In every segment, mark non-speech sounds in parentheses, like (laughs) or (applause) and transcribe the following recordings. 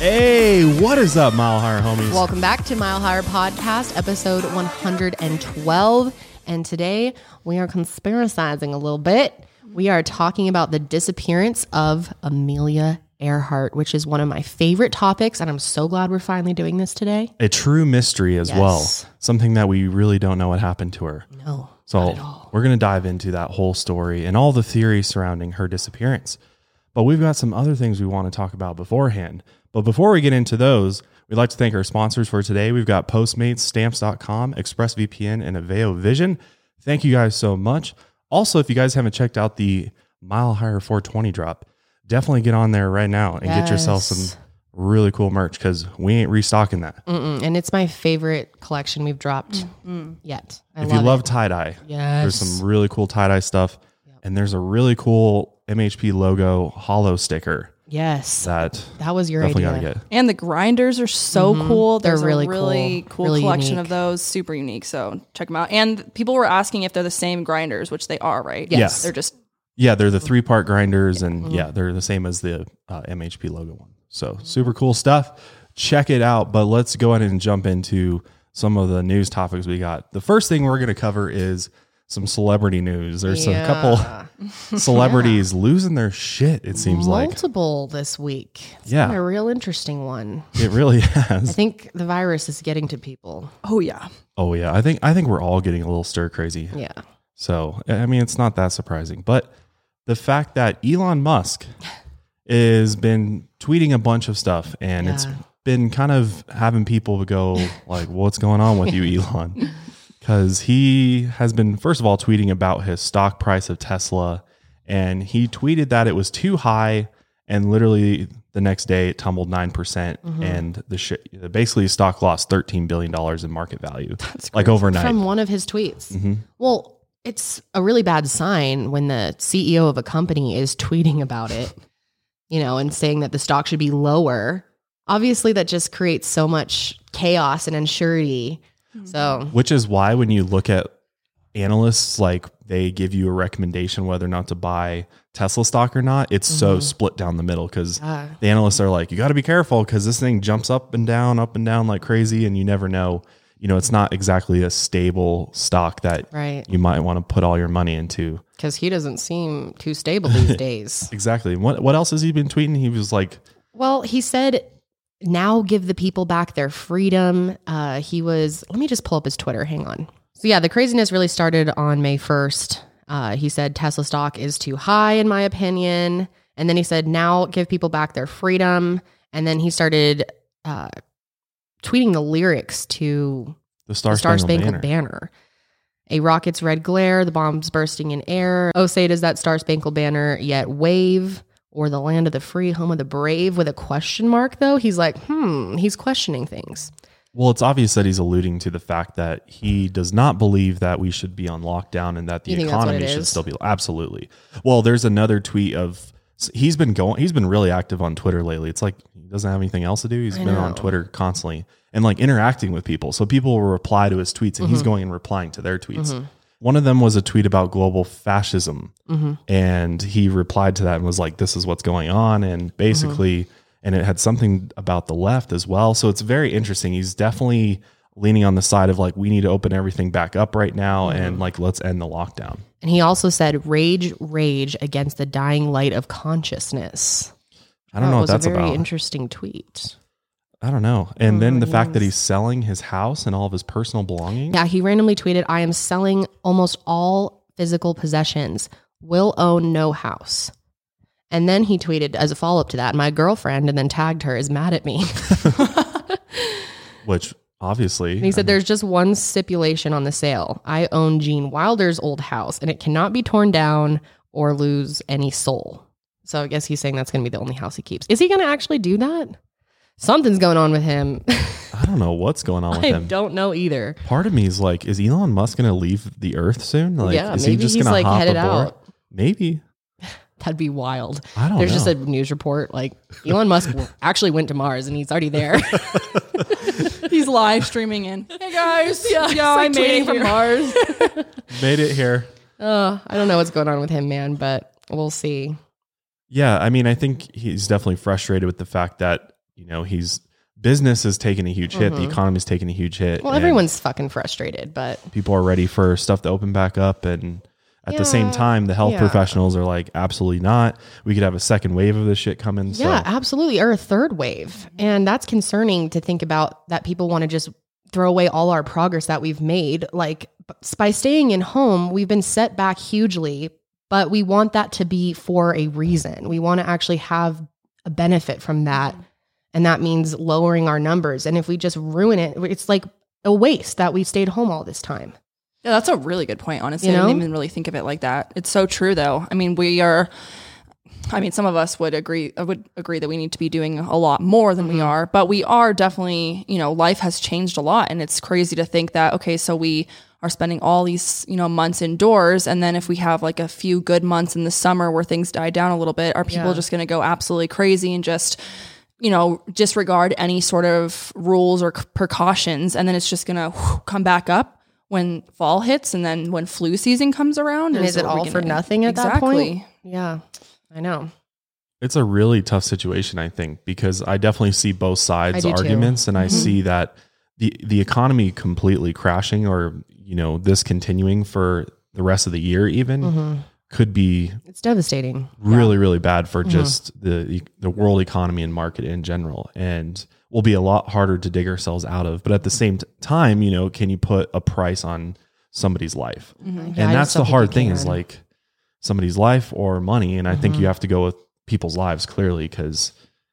Hey, what is up, Mile Higher homies? Welcome back to Mile Higher Podcast, episode 112. And today we are conspiracizing a little bit. We are talking about the disappearance of Amelia Earhart, which is one of my favorite topics. And I'm so glad we're finally doing this today. a true mystery as Yes. well. Something that we really don't know what happened to her. No. So we're going to dive into that whole story and all the theories surrounding her disappearance. But we've got some other things we want to talk about beforehand. But before we get into those, we'd like to thank our sponsors for today. We've got Postmates, Stamps.com, ExpressVPN, and Aveo Vision. Thank you guys so much. Also, if you guys haven't checked out the Mile Higher 420 drop, definitely get on there right now and get yourself some really cool merch because we ain't restocking that. Mm-mm. And it's my favorite collection we've dropped yet. I if love you love tie dye, Yes. there's some really cool tie dye stuff, and there's a really cool MHP logo hollow sticker Yes. that That was your definitely idea. gotta get. And the grinders are so cool. They're There's really a really cool, cool, really collection unique. of those. Super unique. So check them out. And people were asking if they're the same grinders, which they are, right? Yes. They're just Yeah, they're the three part grinders, and Mm-hmm. yeah, they're the same as the uh, MHP logo one. So super cool stuff. Check it out. But let's go ahead and jump into some of the news topics we got. The first thing we're going to cover is some celebrity news. There's a couple (laughs) celebrities losing their shit. It seems like Multiple this week. It's Yeah. been a real interesting one. it really (laughs) has. I think the virus is getting to people. oh yeah. Oh yeah, I think I think we're all getting a little stir crazy. Yeah. So, I mean, it's not that surprising. But the fact that Elon Musk (laughs) has been tweeting a bunch of stuff and it's been kind of having people go like, what's going on with you, Elon? Because he has been, first of all, tweeting about his stock price of Tesla. And he tweeted that it was too high. And literally the next day it tumbled 9%. percent Mm-hmm. And the sh- basically stock lost $13 billion in market value. That's like overnight. From one of his tweets. Mm-hmm. Well, it's a really bad sign when the CEO of a company is tweeting about it, you know, and saying that the stock should be lower. Obviously, that just creates so much chaos and unsurety. So, Which is why when you look at analysts, like they give you a recommendation whether or not to buy Tesla stock or not, it's so split down the middle because Ah. the analysts are like, you got to be careful because this thing jumps up and down, up and down like crazy, and you never know. You know, it's not exactly a stable stock that right. you might want to put all your money into. Because he doesn't seem too stable these (laughs) days. Exactly. What what else has he been tweeting? He was like, Well, he said, now give the people back their freedom. Uh, he was, let me just pull up his Twitter. Hang on. So, yeah, the craziness really started on May 1st. Uh, he said, Tesla stock is too high, in my opinion. And then he said, now give people back their freedom. And then he started uh, tweeting the lyrics to the Star, the Star Spangled Spangled Banner. Banner. A rocket's red glare, the bombs bursting in air. Oh, say does that Star Spangled Banner yet wave? Or the land of the free, home of the brave with a question mark, though? He's like, hmm, he's questioning things. Well, it's obvious that he's alluding to the fact that he does not believe that we should be on lockdown and that the You think that's what economy should is? still be absolutely. Well, there's another tweet of he's been going he's been really active on Twitter lately. It's like he doesn't have anything else to do. He's I been on. Twitter constantly and like interacting with people. So people will reply to his tweets and Mm-hmm. he's going and replying to their tweets. One of them was a tweet about global fascism. Mm-hmm. And he replied to that and was like, this is what's going on. And basically, and it had something about the left as well. So it's very interesting. He's definitely leaning on the side of like, we need to open everything back up right now and like, let's end the lockdown. And he also said, rage, rage against the dying light of consciousness. I don't That know what was that's a very about. interesting tweet. I don't know. And then the it fact that he's selling his house and all of his personal belongings. Yeah, he randomly tweeted, I am selling almost all physical possessions, will own no house. And then he tweeted as a follow up to that, my girlfriend, and then tagged her, is mad at me. (laughs) which obviously And he said, There's just one stipulation on the sale. I own Gene Wilder's old house, and it cannot be torn down or lose any soul. So I guess he's saying that's going to be the only house he keeps. Is he going to actually do that? Something's going on with him. (laughs) I don't know what's going on with I him. don't know either. Part of me is like, is Elon Musk going to leave the Earth soon? Like, Yeah, is maybe he just he's, going to like, hop headed aboard? out. Maybe. (laughs) That'd be wild. I don't There's know. just a news report like Elon Musk (laughs) actually went to Mars and he's already there. He's live streaming in. Hey guys, yeah, it's I like made it from. Mars. Made it here. uh, I don't know what's going on with him, man, but we'll see. Yeah, I mean, I think he's definitely frustrated with the fact that you know, he's business is taking a huge hit. The economy's taking a huge hit. Mm-hmm. Well, everyone's fucking frustrated, but people are ready for stuff to open back up and at the same time the health yeah. professionals are like absolutely not we could have a second wave of this shit coming so yeah, absolutely. Or a third wave. And that's concerning to think about that people want to just throw away all our progress that we've made. Like by staying in home, we've been set back hugely, but we want that to be for a reason. We want to actually have a benefit from that. And that means lowering our numbers. And if we just ruin it, it's like a waste that we stayed home all this time. Yeah, that's a really good point. Honestly, You I didn't even really think of it like that. It's so true, though. I mean, we are. I mean, some of us would agree uh, would agree that we need to be doing a lot more than Mm-hmm. we are, but we are definitely. You know, life has changed a lot, and it's crazy to think that. Okay, so we are spending all these you know months indoors, and then if we have like a few good months in the summer where things die down a little bit, are people Yeah. just going to go absolutely crazy and just you know, disregard any sort of rules or c- precautions, and then it's just gonna whew, come back up when fall hits, and then when flu season comes around. And is it all for nothing at that exactly. point? Yeah, I know. it's a really tough situation i think because i definitely see both sides I do too. Mm-hmm. arguments and i see that the the economy completely crashing or you know this continuing for the rest of the year even Mm-hmm. Could be It's devastating. really really bad for Mm-hmm. just the the world economy and market in general and will be a lot harder to dig ourselves out of but at the same t- time you know can you put a price on somebody's life Yeah, and that's the hard thing is like somebody's life or money and i think Mm-hmm. you have to go with people's lives clearly because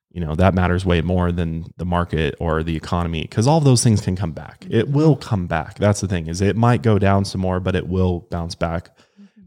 you know that matters way more than the market or the economy because all those things can come back Mm-hmm. it will come back that's the thing is it might go down some more but it will bounce back Mm-hmm.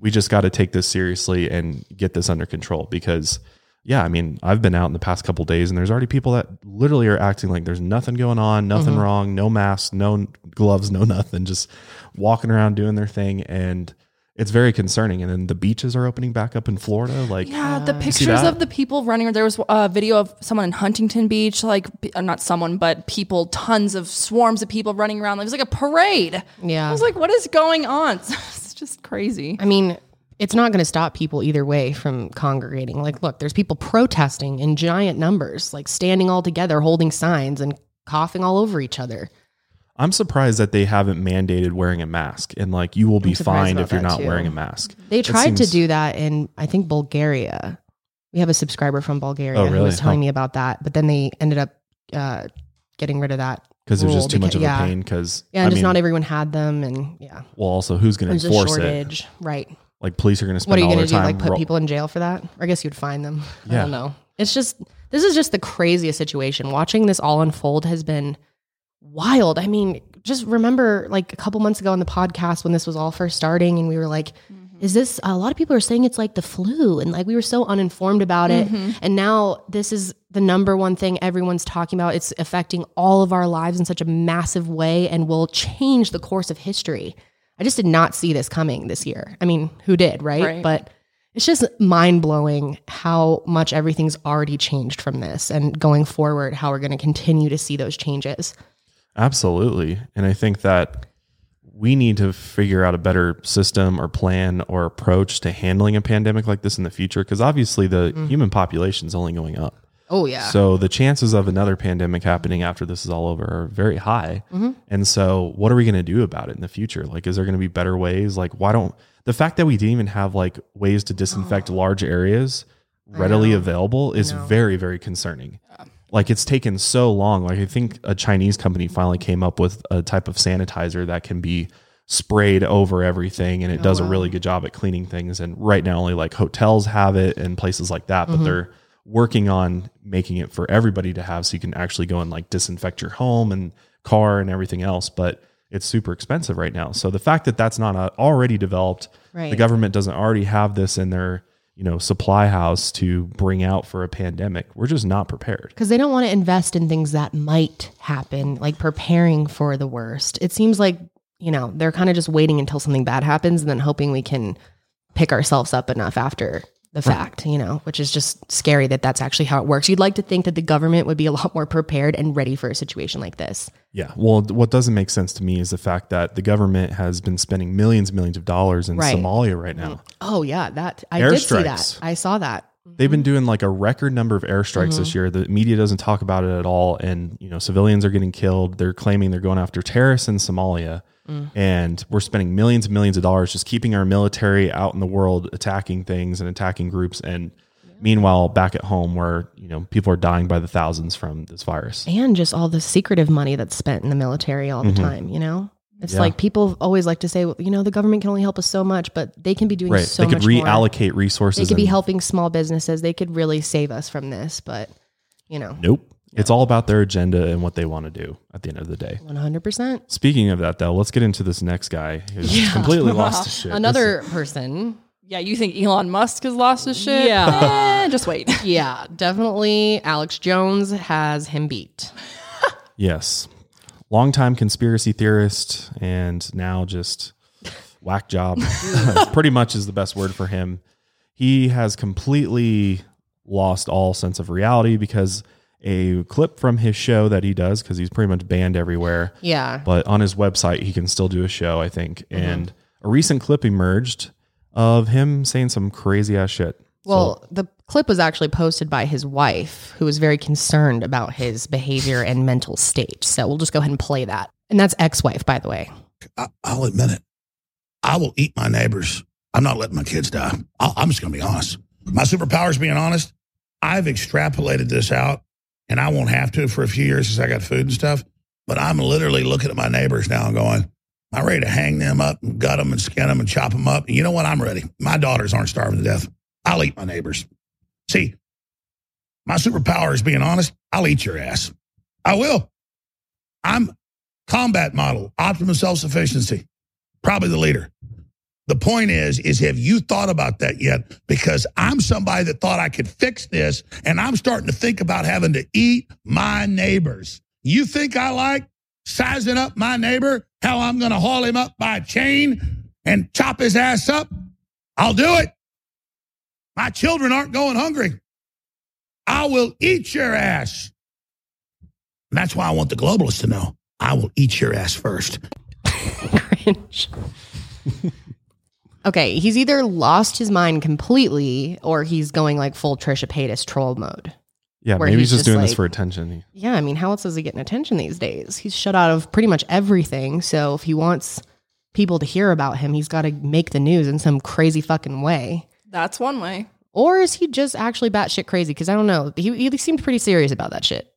We just got to take this seriously and get this under control because yeah i mean i've been out in the past couple days and there's already people that literally are acting like there's nothing going on nothing Mm-hmm. wrong no mask no gloves no nothing just walking around doing their thing and it's very concerning and then the beaches are opening back up in florida like Yeah, the pictures of the people running. There was a video of someone in Huntington Beach, like uh, not someone, but people, tons of swarms of people running around. It was like a parade. Yeah, I was like, what is going on? (laughs) It's just crazy. I mean, it's not going to stop people either way from congregating. Like, look, there's people protesting in giant numbers, like standing all together, holding signs and coughing all over each other. i'm surprised that they haven't mandated wearing a mask and like you will be fined if you're not too. wearing a mask They It tried to do that in, I think, Bulgaria. We have a subscriber from Bulgaria Oh, who was telling Huh. me about that, but then they ended up uh, getting rid of that because there's just too much of yeah. a pain because Yeah, I and just mean, not everyone had them, and yeah, well also who's going to enforce it right? like police are going to spend What are you all going to do? Like put ro- people in jail for that? Or I guess you'd find them. I Yeah. don't know. It's just this is just the craziest situation. Watching this all unfold has been wild. I mean, just remember like a couple months ago on the podcast when this was all first starting, and we were like, "Is this?" A lot of people are saying it's like the flu, and like we were so uninformed about it. Mm-hmm. And now this is the number one thing everyone's talking about. It's affecting all of our lives in such a massive way, and will change the course of history. I just did not see this coming this year. I mean, who did, right? Right. But it's just mind blowing how much everything's already changed from this and going forward, how we're going to continue to see those changes. Absolutely. And I think that we need to figure out a better system or plan or approach to handling a pandemic like this in the future because obviously the human population is only going up. Oh, yeah. So the chances of another pandemic happening after this is all over are very high. Mm-hmm. And so what are we going to do about it in the future? Like is there going to be better ways? Like why don't the fact that we didn't even have like ways to disinfect (gasps) large areas readily available is very very concerning. Like it's taken so long. Like I think a Chinese company finally came up with a type of sanitizer that can be sprayed over everything and it does a really good job at cleaning things and right now only like hotels have it and places like that, but they're working on making it for everybody to have so you can actually go and like disinfect your home and car and everything else, but it's super expensive right now. So the fact that that's not uh, already developed, the government doesn't already have this in their you know supply house to bring out for a pandemic. We're just not prepared. because they don't want to invest in things that might happen, like preparing for the worst. It seems like, you know, they're kind of just waiting until something bad happens and then hoping we can pick ourselves up enough after the fact, you know, which is just scary that that's actually how it works. You'd like to think that the government would be a lot more prepared and ready for a situation like this. Yeah. Well, what doesn't make sense to me is the fact that the government has been spending millions and millions of dollars in Right. Somalia right now. Mm-hmm. Oh yeah, that I did see that. I saw that. They've been mm-hmm. doing like a record number of airstrikes this mm-hmm. year. The media doesn't talk about it at all. And, you know, civilians are getting killed. They're claiming they're going after terrorists in Somalia. And we're spending millions and millions of dollars just keeping our military out in the world attacking things and attacking groups. And meanwhile, back at home, where, you know, people are dying by the thousands from this virus. and just all the secretive money that's spent in the military all the time. You know, it's Mm-hmm. Yeah. like people always like to say, well, you know, the government can only help us so much, but they can be doing Right. so they could much more. reallocate resources. They could be helping small businesses. They could really save us from this, but you know, Nope. It's all about their agenda and what they want to do at the end of the day. one hundred percent. Speaking of that, though, let's get into this next guy who's completely lost his shit. Another person. Yeah, you think Elon Musk has lost his shit? Yeah. (laughs) Eh, just wait. (laughs) Yeah, definitely. Alex Jones has him beat. This- (laughs) yes, longtime conspiracy theorist, and now just whack job. Pretty much is the best word for him. He has completely lost all sense of reality because a clip from his show that he does, because he's pretty much banned everywhere. Yeah. but on his website he can still do a show i think Mm-hmm. and a recent clip emerged of him saying some crazy ass shit Well, the clip was actually posted by his wife, who was very concerned about his behavior and mental state. So we'll just go ahead and play that. And that's ex wife, by the way. I, I'll admit it. I will eat my neighbors. I'm not letting my kids die. I'll, I'm just going to be honest. My superpower is being honest. I've extrapolated this out, and I won't have to for a few years since I got food and stuff. But I'm literally looking at my neighbors now and going, I'm ready to hang them up and gut them and skin them and chop them up. And you know what? I'm ready. My daughters aren't starving to death. I'll eat my neighbors. See, my superpower is being honest. I'll eat your ass. I will. I'm combat model, optimum self sufficiency, probably the leader. The point is, is have you thought about that yet? Because I'm somebody that thought I could fix this, and I'm starting to think about having to eat my neighbors. You think I like sizing up my neighbor? How I'm going to haul him up by a chain and chop his ass up? I'll do it. My children aren't going hungry. I will eat your ass. And that's why I want the globalists to know I will eat your ass first. (laughs) Cringe. Okay, he's either lost his mind completely or he's going like full Trisha Paytas troll mode. yeah maybe he's he's just just doing this for attention Yeah, I mean, how else is he getting attention these days? He's shut out of pretty much everything. So if he wants people to hear about him, he's got to make the news in some crazy fucking way. That's one way. Or is he just actually batshit crazy? Because I don't know. He, he seemed pretty serious about that shit.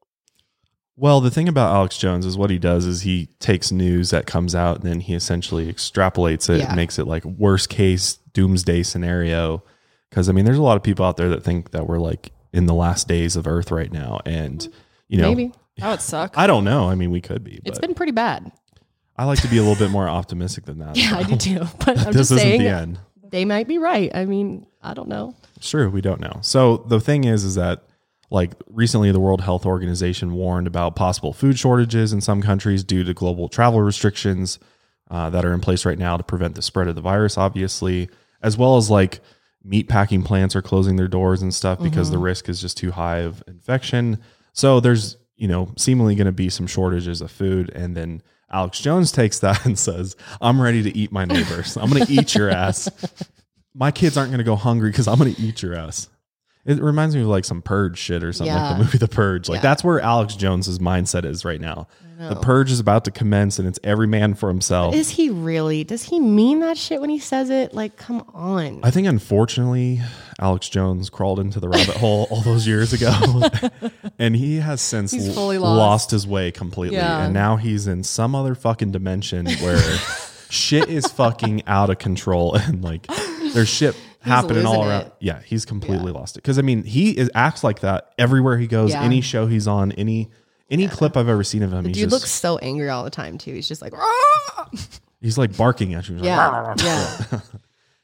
Well the thing about alex jones is what he does is he takes news that comes out and then he essentially extrapolates it Yeah. and makes it like worst case doomsday scenario because i mean there's a lot of people out there that think that we're like in the last days of earth right now and you know Maybe. That would suck. (laughs) i don't know i mean we could be It's been pretty bad. i like to be a little bit more optimistic than that (laughs) Yeah, I do too. (laughs) But I'm this just isn't saying the end they might be right. I mean, I don't know. It's true. We don't know. So the thing is, is that like recently the World Health Organization warned about possible food shortages in some countries due to global travel restrictions uh, that are in place right now to prevent the spread of the virus, obviously, as well as like meat packing plants are closing their doors and stuff because the risk is just too high of infection. So there's, you know, seemingly going to be some shortages of food. And then Alex Jones takes that (laughs) and says, I'm ready to eat my neighbors. I'm going to eat your ass (laughs) my kids aren't going to go hungry because I'm going to eat your ass. It reminds me of like some Purge shit or something like the movie The Purge. Like Yeah. that's where Alex Jones's mindset is right now. The Purge is about to commence and it's every man for himself. Is he really? Does he mean that shit when he says it? Like, come on. I think unfortunately, Alex Jones crawled into the rabbit hole all those years ago, (laughs) and he has since He's fully lost. lost his way completely. Yeah. And now he's in some other fucking dimension where (laughs) shit is fucking out of control, (laughs) and like there's shit happening all around. it. Yeah, he's completely lost it. Because I mean, he is acts like that everywhere he goes. Yeah. Any show he's on, any any clip I've ever seen of him, he's Dude just looks so angry all the time too. He's just like, he's like barking at you. He's like, yeah, yeah. (laughs)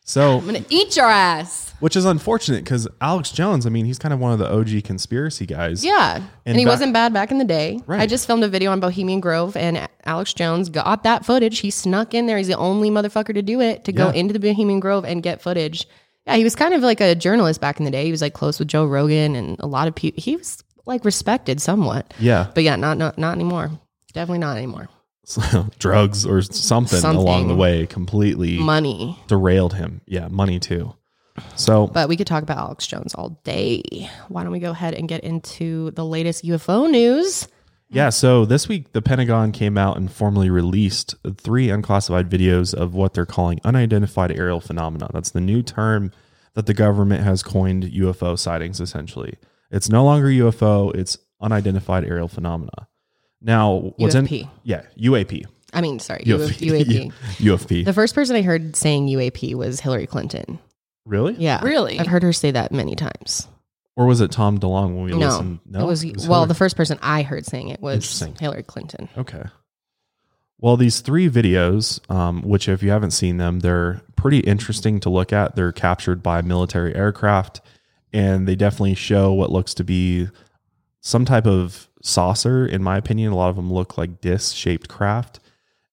So I'm gonna eat your ass. which is unfortunate because Alex Jones, I mean, he's kind of one of the OG conspiracy guys. Yeah, and, And he back- wasn't bad back in the day. Right. I just filmed a video on Bohemian Grove, and Alex Jones got that footage. He snuck in there. He's the only motherfucker to do it to go into the Bohemian Grove and get footage. Yeah, he was kind of like a journalist back in the day. He was like close with Joe Rogan and a lot of people. He was like respected somewhat, Yeah. but yeah, not not not anymore. Definitely not anymore. (laughs) drugs or something, Something. along the way completely Money. derailed him. Yeah, money too. So But we could talk about Alex Jones all day. Why don't we go ahead and get into the latest UFO news? Yeah, so this week the Pentagon came out and formally released three unclassified videos of what they're calling unidentified aerial phenomena. That's the new term that the government has coined UFO sightings essentially. It's no longer UFO, it's unidentified aerial phenomena. Now, what's UFP. in Yeah, UAP. I mean, sorry, UFP. UAP. UFP. The first person I heard saying UAP was Hillary Clinton. really? Yeah. Really? I've heard her say that many times. Or was it Tom DeLonge when we No, listened? No, it was, well, Hillary. the first person I heard saying it was Hillary Clinton. Okay. Well, these three videos, um, which if you haven't seen them, they're pretty interesting to look at. They're captured by military aircraft, and they definitely show what looks to be some type of saucer. In my opinion, a lot of them look like disc-shaped craft,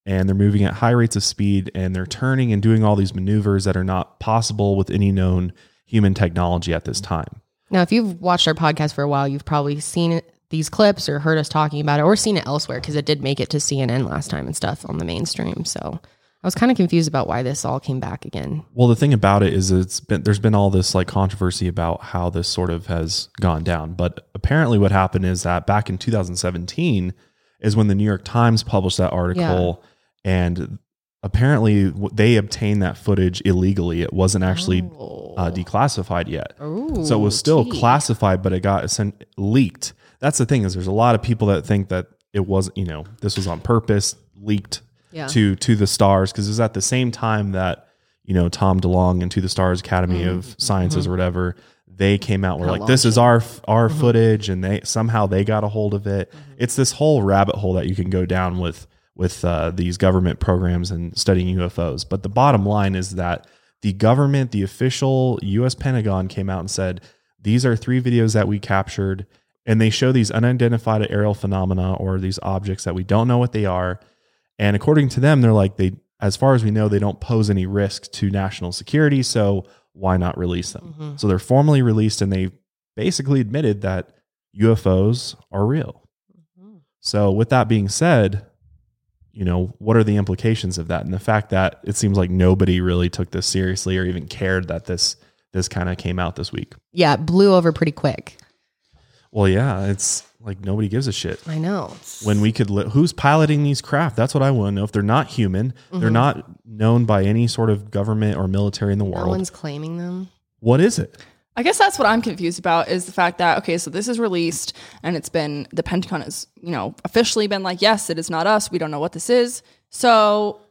and they're moving at high rates of speed, and they're turning and doing all these maneuvers that are not possible with any known human technology at this time. Now, if you've watched our podcast for a while, you've probably seen these clips or heard us talking about it or seen it elsewhere because it did make it to CNN last time and stuff on the mainstream. So I was kind of confused about why this all came back again. Well, the thing about it is it's been there's been all this like controversy about how this sort of has gone down. But apparently what happened is that back in 2017 is when the New York Times published that article and apparently they obtained that footage illegally. It wasn't actually uh, declassified yet. Ooh, So it was still gee. classified, but it got essen- leaked. That's the thing is there's a lot of people that think that it was, you know, this was on purpose, leaked Yeah. to to the stars because it was at the same time that you know Tom DeLonge and To the Stars Academy of Sciences or whatever they came out. Were like, this is our our footage, and they somehow they got a hold of it. It's this whole rabbit hole that you can go down with with uh, these government programs and studying UFOs. But the bottom line is that the government, the official U.S. Pentagon, came out and said these are three videos that we captured, and they show these unidentified aerial phenomena or these objects that we don't know what they are. And according to them, they're like they, as far as we know, they don't pose any risk to national security. So why not release them? Mhm. So they're formally released, and they basically admitted that UFOs are real. Mhm. So with that being said, you know, what are the implications of that? And the fact that it seems like nobody really took this seriously or even cared that this this kind of came out this week. Yeah, it blew over pretty quick. Well, yeah, it's like nobody gives a shit. I know. When we could, li- who's piloting these craft? That's what I want to know. If they're not human, they're Mhm. not known by any sort of government or military in the world. no one's claiming them. what is it? I guess that's what I'm confused about is the fact that okay, so this is released and it's been the Pentagon has, you know, officially been like, yes, it is not us. We don't know what this is. So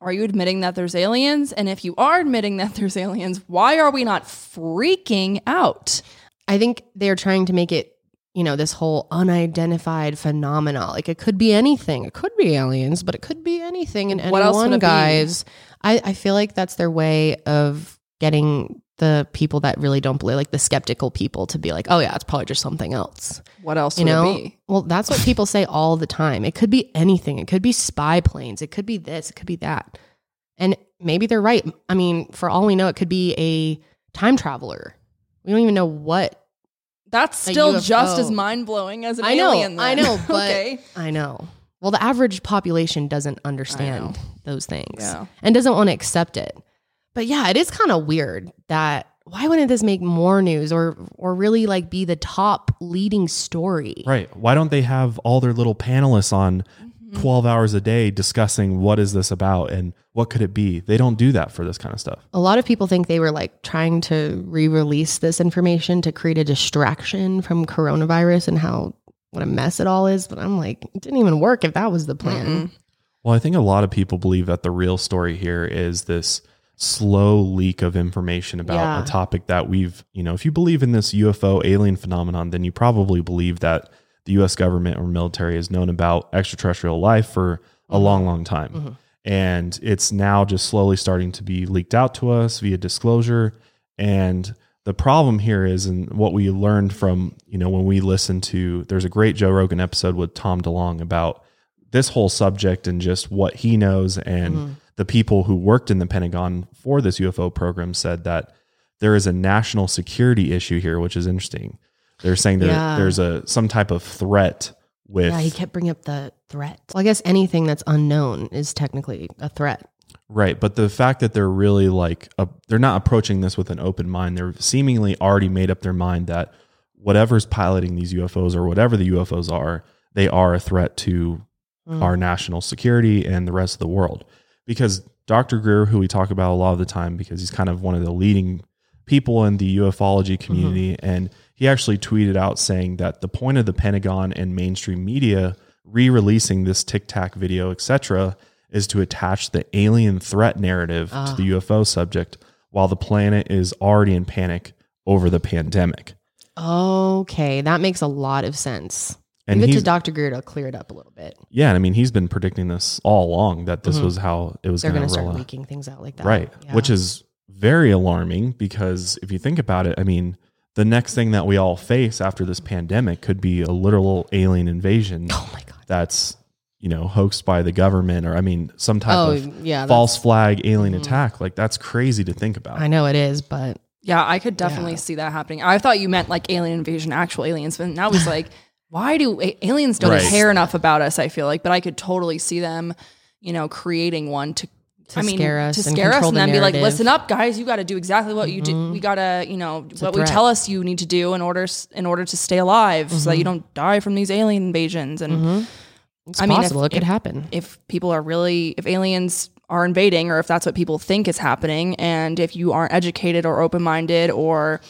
are you admitting that there's aliens? And if you are admitting that there's aliens, why are we not freaking out? I think they're trying to make it, you know, this whole unidentified phenomena. Like it could be anything. It could be aliens, but it could be anything and What else anyone, be? guys. I, I feel like that's their way of getting the people that really don't believe, like the skeptical people, to be like, oh yeah, it's probably just something else. What else You know? it be? Well, that's what people say all the time. It could be anything. It could be spy planes. It could be this. It could be that. And maybe they're right. I mean, for all we know, it could be a time traveler. We don't even know what That's still just as mind blowing as an I know, alien. I know, (laughs) but okay. I know. Well, the average population doesn't understand those things Yeah. and doesn't want to accept it. But yeah, it is kind of weird that why wouldn't this make more news or or really like be the top leading story? Right. Why don't they have all their little panelists on Mm-hmm. 12 hours a day discussing what is this about and what could it be? They don't do that for this kind of stuff. A lot of people think they were like trying to re-release this information to create a distraction from coronavirus and how what a mess it all is, but I'm like it didn't even work if that was the plan. Mm-mm. Well, I think a lot of people believe that the real story here is this slow leak of information about Yeah. a topic that we've, you know, if you believe in this UFO alien phenomenon, then you probably believe that the US government or military has known about extraterrestrial life for a long, long time. Mhm. And it's now just slowly starting to be leaked out to us via disclosure. And the problem here is, and what we learned from, you know, when we listened to, there's a great Joe Rogan episode with Tom DeLonge about this whole subject and just what he knows. And Mhm. The people who worked in the Pentagon for this UFO program said that there is a national security issue here, which is interesting. They're saying there, Yeah. there's a some type of threat with Yeah, he kept bringing up the threat. Well, I guess anything that's unknown is technically a threat. Right, but the fact that they're really like a, they're not approaching this with an open mind. They're seemingly already made up their mind that whatever's piloting these UFOs or whatever the UFOs are, they are a threat to hmm. our national security and the rest of the world. Because Dr. Greer, who we talk about a lot of the time, because he's kind of one of the leading people in the ufology mm-hmm. community, and he actually tweeted out saying that the point of the Pentagon and mainstream media re-releasing this Tic Tac video, etc., is to attach the alien threat narrative to the ah. UFO subject, while the planet is already in panic over the pandemic. Okay, that makes a lot of sense. And Give it to Dr. Greer to clear it up a little bit. Yeah, I mean, he's been predicting this all along that this was how it was They're going going to to start out. leaking things out like that. Right. Yeah. Which is very alarming because if you think about it, I mean, the next thing that we all face after this pandemic could be a literal alien invasion oh my god. that's, you know, hoaxed by the government or, I mean, some type Oh of yeah, false flag alien Mhm. attack. Like, that's crazy to think about. I know it is, but Yeah, I could definitely Yeah. see that happening. I thought you meant like alien invasion, actual aliens, but now it's (laughs) like, why do aliens don't Right. care enough about us? I feel like, but I could totally see them, you know, creating one to. To I mean, scare us to and scare us, control and the then be like, "Listen up, guys! You got to do exactly what you do. Mm-hmm. We got to, you know, a what we tell us you need to do in order in order to stay alive, so that you mm-hmm. don't die from these alien invasions." And mm-hmm. it's I mean, if- it could if- happen. if people are really if aliens are invading or if that's what people think is happening and if you aren't educated or open-minded or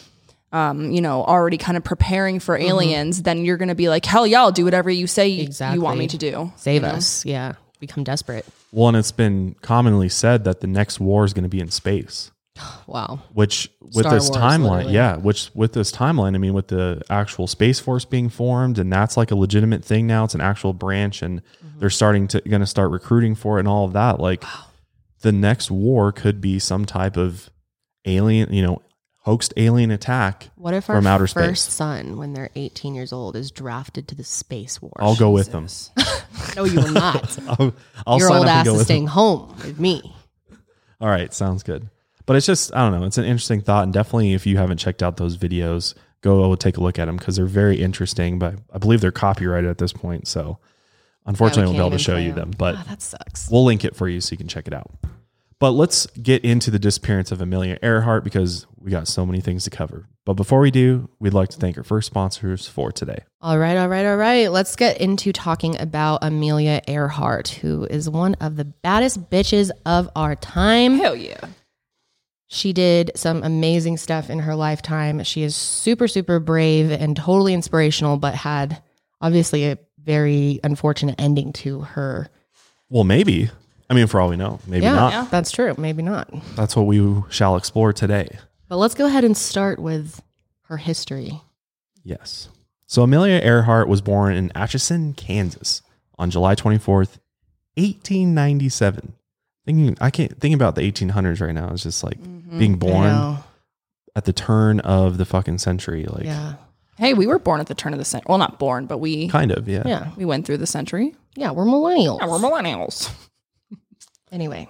um, you know already kind of preparing for Mm-hmm. aliens then you're going to be like hell yeah i'll do whatever you say you- you want me to do Save you know? us. Yeah. Become desperate. Well, and it's been commonly said that the next war is going to be in space. (sighs) Wow. which with Star this Wars, timeline literally. yeah which with this timeline i mean with the actual space force being formed and that's like a legitimate thing now it's an actual branch and Mm-hmm. they're starting to going to start recruiting for it and all of that like the next war could be some type of alien you know hoaxed alien attack What if our from outer first space son, when they're 18 years old, is drafted to the space war? i'll go with them (laughs) No, you will not. (laughs) i'll, I'll Your sign old up and ass go is with them. staying home with me. All right, sounds good. But it's just I don't know. It's an interesting thought, and definitely if you haven't checked out those videos, go take a look at them because they're very interesting. But I believe they're copyrighted at this point, so unfortunately, Yeah, we we won't be able to show you them, them. 'em. But Ah, that sucks. we'll link it for you so you can check it out. But let's get into the disappearance of Amelia Earhart because we got so many things to cover. But before we do, we'd like to thank our first sponsors for today. All right, all right, all right. Let's get into talking about Amelia Earhart, who is one of the baddest bitches of our time. hell yeah She did some amazing stuff in her lifetime. She is super, super brave and totally inspirational, but had obviously a very unfortunate ending to her. Well, maybe. I mean, for all we know, maybe yeah, not. that's true. Maybe not. That's what we shall explore today. But let's go ahead and start with her history. Yes. So Amelia Earhart was born in Atchison, Kansas on July 24th, 1897. Thinking I can't think about the 1800s right now. It's just like mm-hmm. being born at the turn of the fucking century like Yeah. hey we were born at the turn of the century well not born but we kind of, yeah. Yeah. we went through the century Yeah. We're millennials. yeah, we're millennials anyway.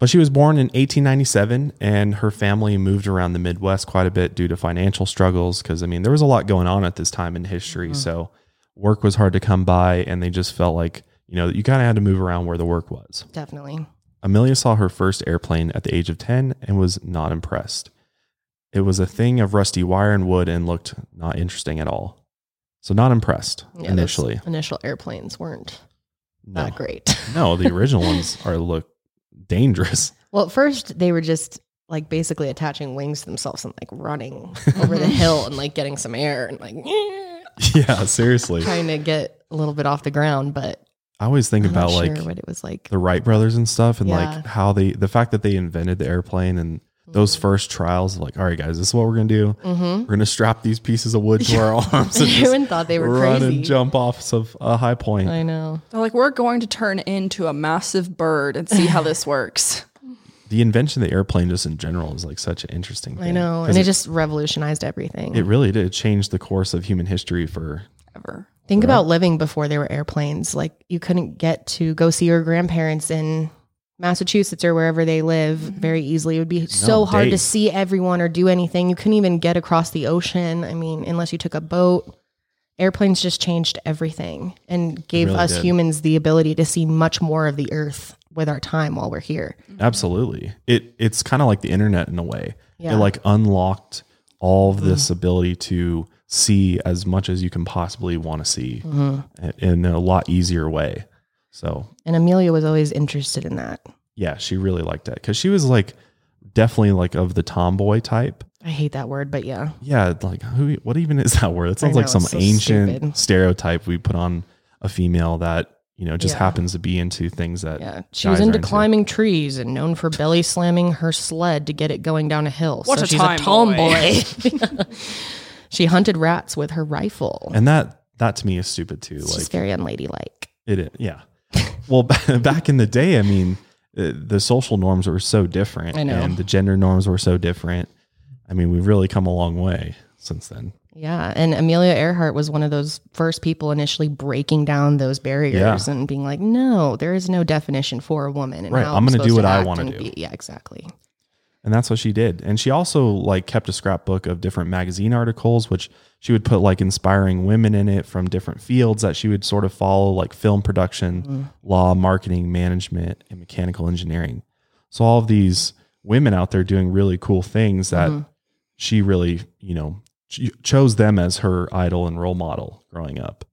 But she was born in 1897 and her family moved around the Midwest quite a bit due to financial struggles because I mean there was a lot going on at this time in history. Mm-hmm. So work was hard to come by and they just felt like, you know, you kind of had to move around where the work was. Definitely. Amelia saw her first airplane at the age of 10 and was not impressed. It was a thing of rusty wire and wood and looked not interesting at all. So, not impressed Yeah, initially. Initial airplanes weren't No. that great. (laughs) no, the original ones are look dangerous. Well, at first they were just like basically attaching wings to themselves and like running over the (laughs) hill and like getting some air and like (laughs) yeah, seriously. trying to get a little bit off the ground. But I always think I'm about not like what it was like. the Wright brothers and stuff and Yeah. like how they, the fact that they invented the airplane and those first trials, like, all right, guys, this is what we're going to do. Mm-hmm. We're going to strap these pieces of wood to our (laughs) arms and (laughs) just Everyone thought they were run crazy. and jump off of a high point. I know. they're like we're going to turn into a massive bird and see how this works (laughs) the invention of the airplane just in general is like such an interesting thing. I know. And it it, just revolutionized everything. it really did change the course of human history for ever Think about living before there were airplanes. Like you couldn't get to go see your grandparents in Massachusetts or wherever they live mm-hmm. very easily. It would be so hard to see everyone or do anything. You couldn't even get across the ocean. I mean, unless you took a boat. Airplanes just changed everything and gave really us did. humans the ability to see much more of the earth with our time while we're here. Mm-hmm. Absolutely. It it's kind of like the internet in a way. Yeah. It like unlocked all of this mm. ability to see as much as you can possibly want to see mm-hmm. in a lot easier way. So And Amelia was always interested in that. yeah, she really liked that because she was like definitely like of the tomboy type. I hate that word, but yeah. Yeah, like who? What even is that word? It sounds know, like some so ancient stupid. stereotype we put on a female that you know just Yeah. happens to be into things that Yeah. She was guys are into climbing trees and known for belly slamming her sled to get it going down a hill. What so a she's tomboy. a tomboy. (laughs) she hunted rats with her rifle. and that that to me is stupid too. It's like just very unladylike. It is, yeah. (laughs) well, back in the day, I mean, uh, the social norms were so different, I know. and the gender norms were so different. I mean, we've really come a long way since then. Yeah. And Amelia Earhart was one of those first people initially breaking down those barriers Yeah. and being like, no, there is no definition for a woman. And Right, how I'm gonna do what I wanna do. be- Yeah, exactly. And that's what she did. And she also like kept a scrapbook of different magazine articles, which she would put like inspiring women in it from different fields that she would sort of follow, like film production, Mm-hmm. law, marketing, management, and mechanical engineering. So all of these women out there doing really cool things that Mm-hmm. she really, you know, ch- chose them as her idol and role model growing up.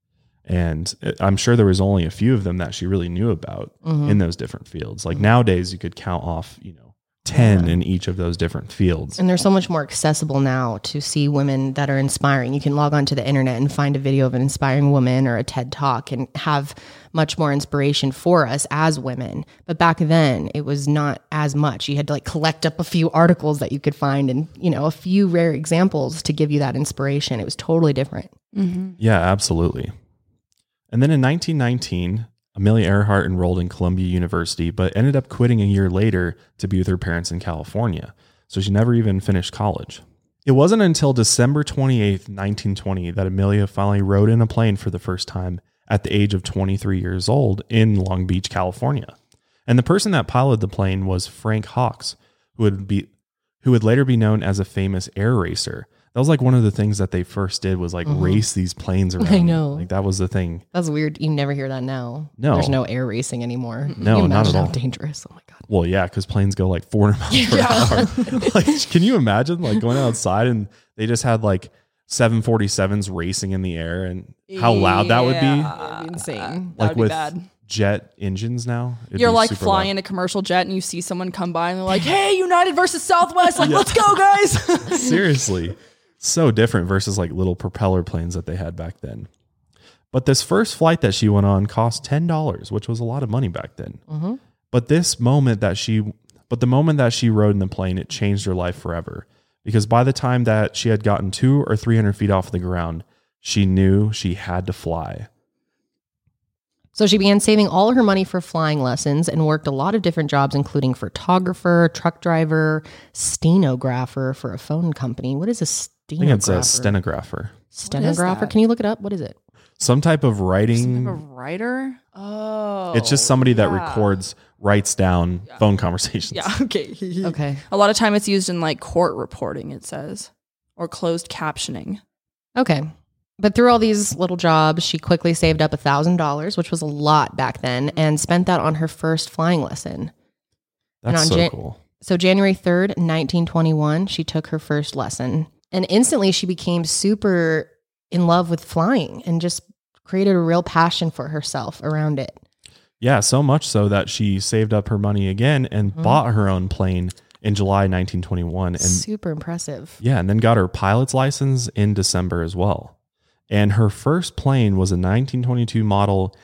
And I'm sure there was only a few of them that she really knew about Mm-hmm. in those different fields. Like nowadays, you could count off, you know, 10 in each of those different fields. And they're so much more accessible now to see women that are inspiring. You can log onto the internet and find a video of an inspiring woman or a TED talk and have much more inspiration for us as women. But back then, it was not as much. You had to like collect up a few articles that you could find and, you know, a few rare examples to give you that inspiration. It was totally different. Mm-hmm. Yeah, absolutely. And then in 1919, Amelia Earhart enrolled in Columbia University, but ended up quitting a year later to be with her parents in California. So she never even finished college. It wasn't until December 28, 1920, that Amelia finally rode in a plane for the first time at the age of 23 years old in Long Beach, California. And the person that piloted the plane was Frank Hawks, who would be who would later be known as a famous air racer. That was like one of the things that they first did was like race these planes (laughs) around. Mm-hmm. know. Like that was the thing. That's weird. You never hear that now. No. There's no air racing anymore. No, you not imagine at how all. dangerous. Oh my God. Well, yeah, because planes go like 400 miles per (laughs) hour. (laughs) like, can you imagine like going outside and they just had like 747s racing in the air and how loud that would be? That'd be insane. That Like would be with bad. jet engines now. It'd You're like flying loud. a commercial jet and you see someone come by and they're like, "Hey, United versus Southwest! Like, let's go, guys!" Seriously. So different versus like little propeller planes that they had back then. But this first flight that she went on cost $10, which was a lot of money back then. Mm-hmm. But this moment that she, but the moment that she rode in the plane, it changed her life forever. Because by the time that she had gotten two or 300 feet off the ground, she knew she had to fly. So she began saving all her money for flying lessons and worked a lot of different jobs, including photographer, truck driver, stenographer for a phone company. What is a I think it's stenographer? a stenographer. stenographer. Can you look it up? What is it? Some type of writing. a writer? Oh, it's just somebody that yeah. records, writes down phone conversations. Yeah. (laughs) Okay. (laughs) Okay. A lot of time it's used in like court reporting. It says or closed captioning. Okay. But through all these little jobs, she quickly saved up a thousand dollars, which was a lot back then, and spent that on her first flying lesson. That's so Jan- cool. So January 3rd, 1921, she took her first lesson. And instantly she became super in love with flying and just created a real passion for herself around it. Yeah, so much so that she saved up her money again and Mm-hmm. bought her own plane in July 1921 and super impressive. yeah, and then got her pilot's license in December as well. And her first plane was a 1922 model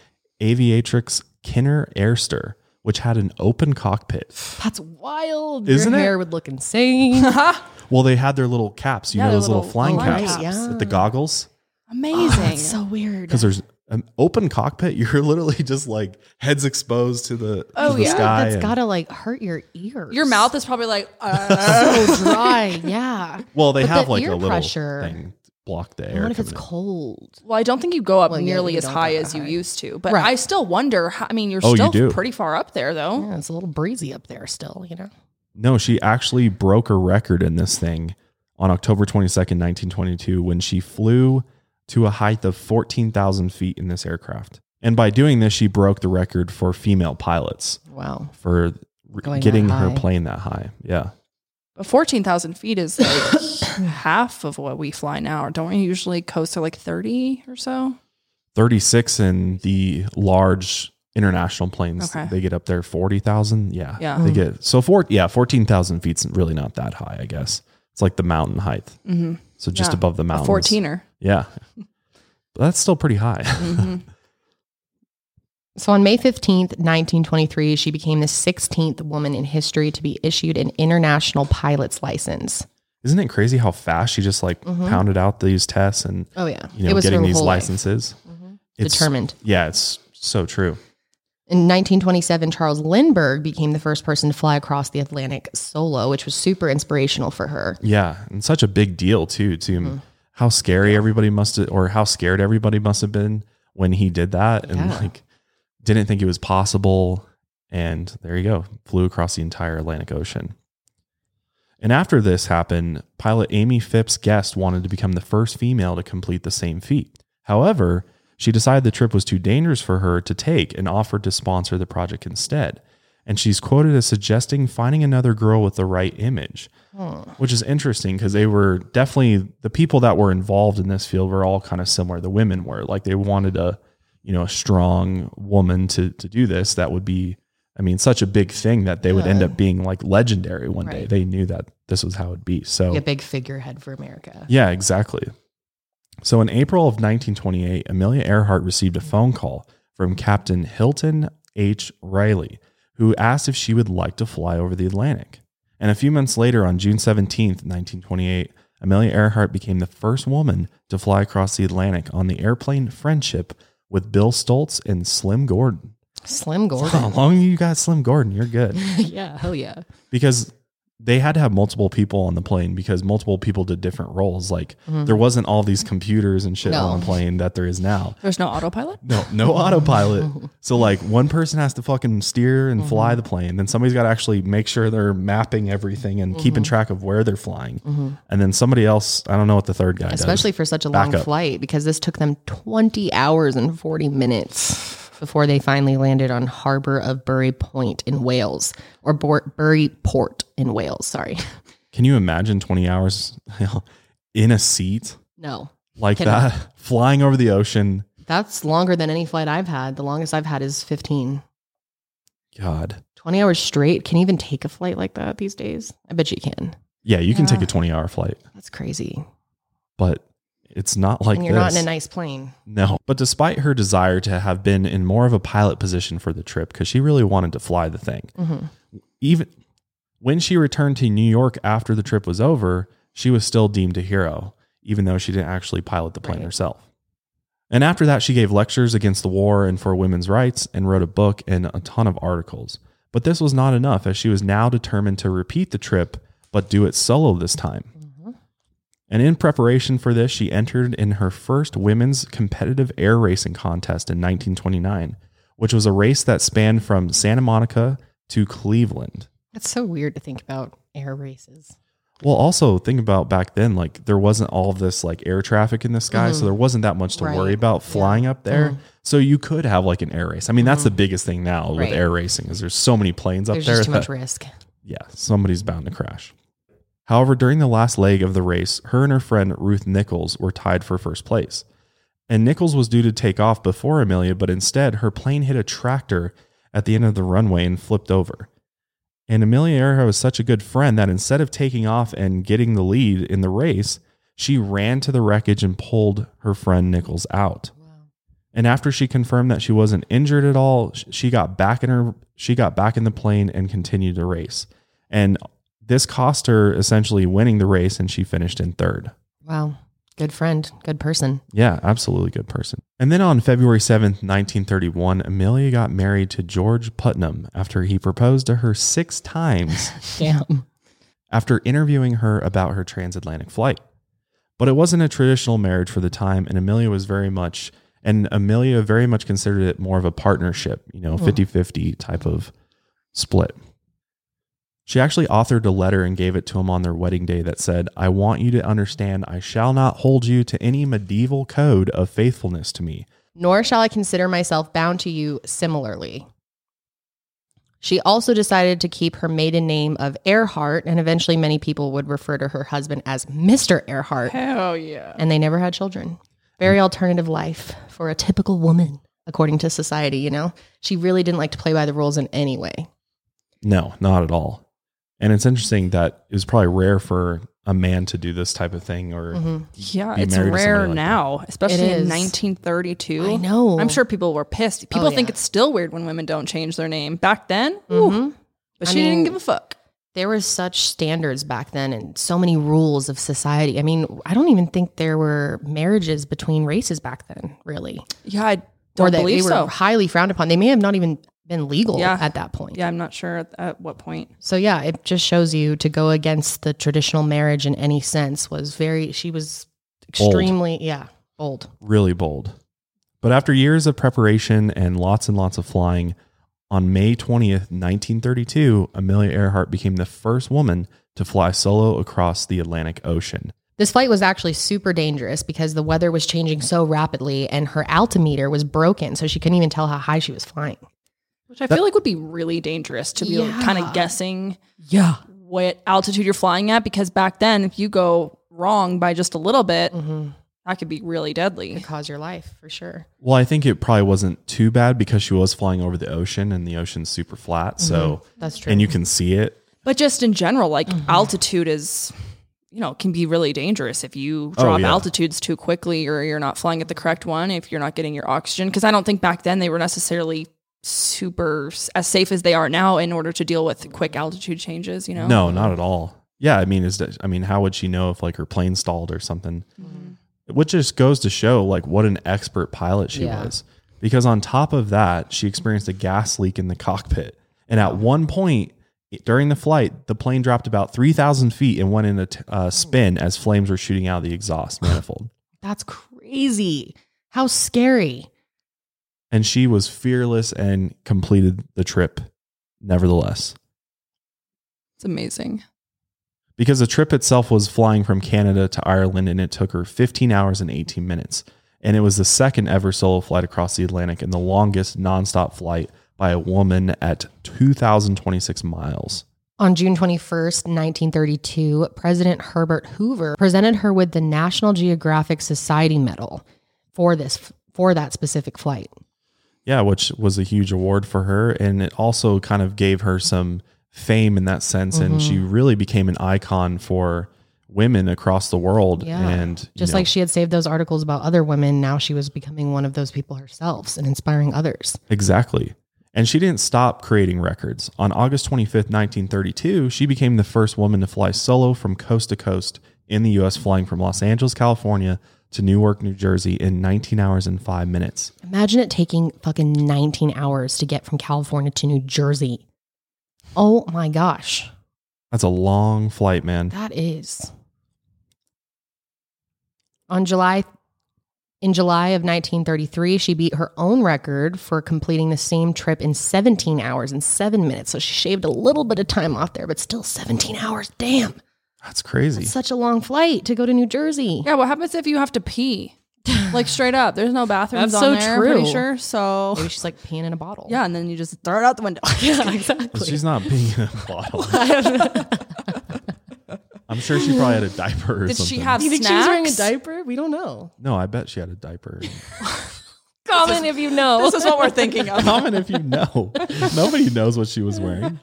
Aviatrix Kinner Airster, which had an open cockpit. That's wild. Isn't Your it? hair would look insane. (laughs) (laughs) Well, they had their little caps, you Yeah, know, their those little, little flying flying caps caps. with the goggles. Amazing. That's so weird. Because there's an open cockpit, (laughs) you're literally just like heads exposed to the, to Oh, the yeah. sky. That's and- gotta like hurt your ears. Your mouth is probably like, (laughs) uh, so dry. Yeah. well, they But have the like ear a little pressure- thing to block the And air. What if it's coming in. cold? well, I don't think you go up Well, yeah, nearly you as don't high that as you high. used to. But Right. I still wonder. How, I mean, you're Oh, you still do. pretty far up there, though. Yeah, it's a little breezy up there still, you know? No, she actually broke a record in this thing on October 22nd, 1922, when she flew to a height of 14,000 feet in this aircraft. And by doing this, she broke the record for female pilots Wow. for getting her plane that high. Yeah. But 14,000 feet is like (coughs) half of what we fly now. Don't we usually coast to like 30 or so? 36 in the large international planes. Okay. They get up there 40,000. Yeah. Yeah. They get so four, yeah, 14,000 feet's really not that high, I guess. It's like the mountain height. Mm-hmm. So just Yeah. above the mountain. mountains. 14er. Yeah. (laughs) But that's still pretty high. hmm (laughs) So on May 15th, 1923, she became the 16th woman in history to be issued an international pilot's license. Isn't it crazy how fast she just like Mhm. pounded out these tests and Oh, yeah. you know getting these whole life. licenses? Mhm. It's Determined. Yeah, it's so true. In 1927, Charles Lindbergh became the first person to fly across the Atlantic solo, which was super inspirational for her. Yeah, and such a big deal too. To Mm-hmm. how scary everybody must have, or how scared everybody must have been when he did that, and like didn't think it was possible. And there you go, flew across the entire Atlantic Ocean. And after this happened, pilot Amy Phipps Guest wanted to become the first female to complete the same feat. However, she decided the trip was too dangerous for her to take and offered to sponsor the project instead. And she's quoted as suggesting finding another girl with the right image which is interesting because they were definitely the people that were involved in this field were all kind of similar. The women were like they wanted a you know a strong woman to to do this that would be I mean such a big thing that they would end up being like legendary one day. They knew that this was how it'd be. So a big figurehead for America. yeah, exactly. So in April of 1928, Amelia Earhart received a phone call from Captain Hilton H. Railey, who asked if she would like to fly over the Atlantic. And a few months later, on June 17, 1928, Amelia Earhart became the first woman to fly across the Atlantic on the airplane Friendship with Bill Stultz and Slim Gordon. Slim (laughs) Gordon. How long you got Slim Gordon? You're good (laughs) yeah, hell yeah. because they had to have multiple people on the plane because multiple people did different roles. Like there wasn't all these computers and shit No. on the plane that there is now. There's no autopilot? No, no (laughs) autopilot. (laughs) So like one person has to fucking steer and fly Mm-hmm. the plane. Then somebody's got to actually make sure they're mapping everything and Mm-hmm. keeping track of where they're flying. And then somebody else, I don't know what the third guy does. Especially does. for such a long Backup. flight because this took them 20 hours and 40 minutes before they finally landed on harbor of Burry Point in Wales or Bor- Burry Port in Wales. Sorry. (laughs) Can you imagine 20 hours (laughs) in a seat No, like Cannot. that, (laughs) flying over the ocean? that's longer than any flight I've had. The longest I've had is 15. God. 20 hours straight. Can you even take a flight like that these days? I bet you can. Yeah, you can take a 20 hour flight, That's crazy. but it's not like and you're this. not in a nice plane. No. But despite her desire to have been in more of a pilot position for the trip, because she really wanted to fly the thing, Mhm. even when she returned to New York after the trip was over, she was still deemed a hero, even though she didn't actually pilot the plane Right. herself. And after that, she gave lectures against the war and for women's rights and wrote a book and a ton of articles. But this was not enough, as she was now determined to repeat the trip, but do it solo this time. And in preparation for this, she entered in her first women's competitive air racing contest in 1929, which was a race that spanned from Santa Monica to Cleveland. That's so weird to think about air races. Well, also think about back then, like there wasn't all this like air traffic in the sky, so mm-hmm. there wasn't that much to Right. worry about flying up there. Mm-hmm. So you could have like an air race. I mean, that's the mm-hmm. biggest thing now with air racing is there's so many planes up There's there There's too that much risk. yeah, somebody's bound to crash. However, during the last leg of the race, her and her friend Ruth Nichols were tied for first place. And Nichols was due to take off before Amelia, but instead her plane hit a tractor at the end of the runway and flipped over. And Amelia Earhart was such a good friend that instead of taking off and getting the lead in the race, she ran to the wreckage and pulled her friend Nichols out. And after she confirmed that she wasn't injured at all, she got back in her she got back in the plane and continued to race. And this cost her essentially winning the race and she finished in third. Wow. Good friend. Good person. Yeah, absolutely good person. And then on February 7th, 1931, Amelia got married to George Putnam after he proposed to her 6 times (laughs) Damn. after interviewing her about her transatlantic flight. But it wasn't a traditional marriage for the time, and Amelia was very much, and Amelia very much considered it more of a partnership, you know, hmm. 50 50 type of split. She actually authored a letter and gave it to him on their wedding day that said, I want you to understand I shall not hold you to any medieval code of faithfulness to me, nor shall I consider myself bound to you similarly. She also decided to keep her maiden name of Earhart, and eventually many people would refer to her husband as Mr. Earhart, Hell yeah. and they never had children. Very mm. alternative life for a typical woman, according to society, you know? She really didn't like to play by the rules in any way. No, not at all. And it's interesting that it was probably rare for a man to do this type of thing or Mhm. Yeah, it's rare like now, especially in 1932. I know. I'm sure people were pissed. People Oh, think yeah. it's still weird when women don't change their name. Back then, ooh, Mhm. but I she didn't give a fuck. there were such standards back then and so many rules of society. I mean, I don't even think there were marriages between races back then, really. Yeah, I or don't that they were so. highly frowned upon. They may have not even been legal Yeah. at that point. Yeah, I'm not sure at, at what point. So yeah, it just shows you to go against the traditional marriage in any sense was very she was extremely yeah, bold. really bold. But after years of preparation and lots and lots of flying, on May 20th, 1932, Amelia Earhart became the first woman to fly solo across the Atlantic Ocean. This flight was actually super dangerous because the weather was changing so rapidly and her altimeter was broken, so she couldn't even tell how high she was flying. Which I feel like would be really dangerous to be kind of guessing Yeah. what altitude you're flying at because back then, if you go wrong by just a little bit, Mm-hmm. that could be really deadly. Could cause your life for sure. Well, I think it probably wasn't too bad because she was flying over the ocean and the ocean's super flat. So, That's true. and you can see it. But just in general, like Mm-hmm. altitude is, you know, can be really dangerous if you Oh, drop yeah. altitudes too quickly or you're not flying at the correct one, if you're not getting your oxygen. Because I don't think back then they were necessarily super as safe as they are now in order to deal with quick altitude changes, you know? No, not at all. Yeah, I mean, is that, I mean, how would she know if like her plane stalled or something? Which just goes to show like what an expert pilot she Yeah. was. Because on top of that, she experienced a gas leak in the cockpit, and at one point during the flight, the plane dropped about three thousand feet and went in a t- uh, spin as flames were shooting out of the exhaust manifold. That's crazy. How scary. And she was fearless and completed the trip, nevertheless. It's amazing. because the trip itself was flying from Canada to Ireland and it took her 15 hours and 18 minutes. And it was the second ever solo flight across the Atlantic and the longest nonstop flight by a woman at 2,026 miles. On June 21st, 1932, President Herbert Hoover presented her with the National Geographic Society Medal for this for that specific flight. Yeah, which was a huge award for her. And it also kind of gave her some fame in that sense. And she mm-hmm. really became an icon for women across the world. Yeah. And you Just know, like she had saved those articles about other women, now she was becoming one of those people herself and inspiring others. Exactly. And she didn't stop creating records. On August 25th, 1932, she became the first woman to fly solo from coast to coast in the US, flying from Los Angeles, California to Newark, New Jersey in 19 hours and five minutes. Imagine it taking fucking 19 hours to get from California to New Jersey. Oh my gosh. That's a long flight, man. That is. On July in July of 1933, she beat her own record for completing the same trip in 17 hours and 7 minutes. So she shaved a little bit of time off there, but still 17 hours. Damn. That's crazy. That's such a long flight to go to New Jersey. Yeah, what happens if you have to pee? (sighs) like straight up. There's no bathrooms That's on so there, I'm pretty true. sure. So Maybe she's like peeing in a bottle. yeah, and then you just throw it out the window. (laughs) Yeah, (laughs) exactly. She's not being in a bottle. (laughs) I'm sure she probably had a diaper or Did something. she have Do you think she was wearing a diaper? We don't know. No, I bet she had a diaper. Comment if you know. This is what we're thinking of. Comment if you know. Nobody knows what she was wearing.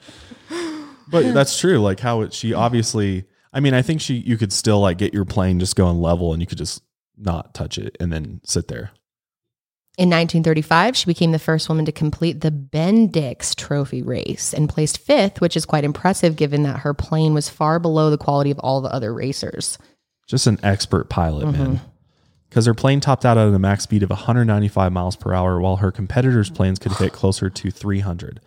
But that's true. Like how it, she obviously. I mean, I think she. You could still like get your plane just going level, and you could just not touch it and then sit there. In 1935, she became the first woman to complete the Bendix Trophy race and placed fifth, which is quite impressive given that her plane was far below the quality of all the other racers. Just an expert pilot, mm-hmm. man. Because her plane topped out at a max speed of 195 miles per hour, while her competitors' planes could hit (sighs) closer to 300.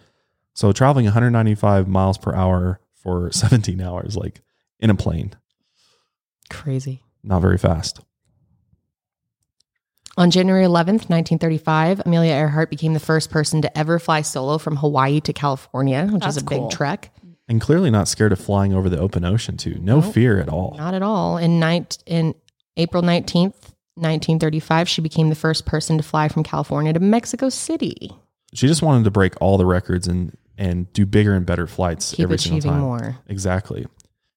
So traveling 195 miles per hour for (laughs) 17 hours, like in a plane, Crazy. not very fast. On January 11th, 1935, Amelia Earhart became the first person to ever fly solo from Hawaii to California, which is That's a big trek. And clearly not scared of flying over the open ocean, too. No Nope. fear at all. Not at all. In, night, in April 19th, 1935, she became the first person to fly from California to Mexico City. She just wanted to break all the records and and do bigger and better flights Keep every single achieving time. more. Exactly.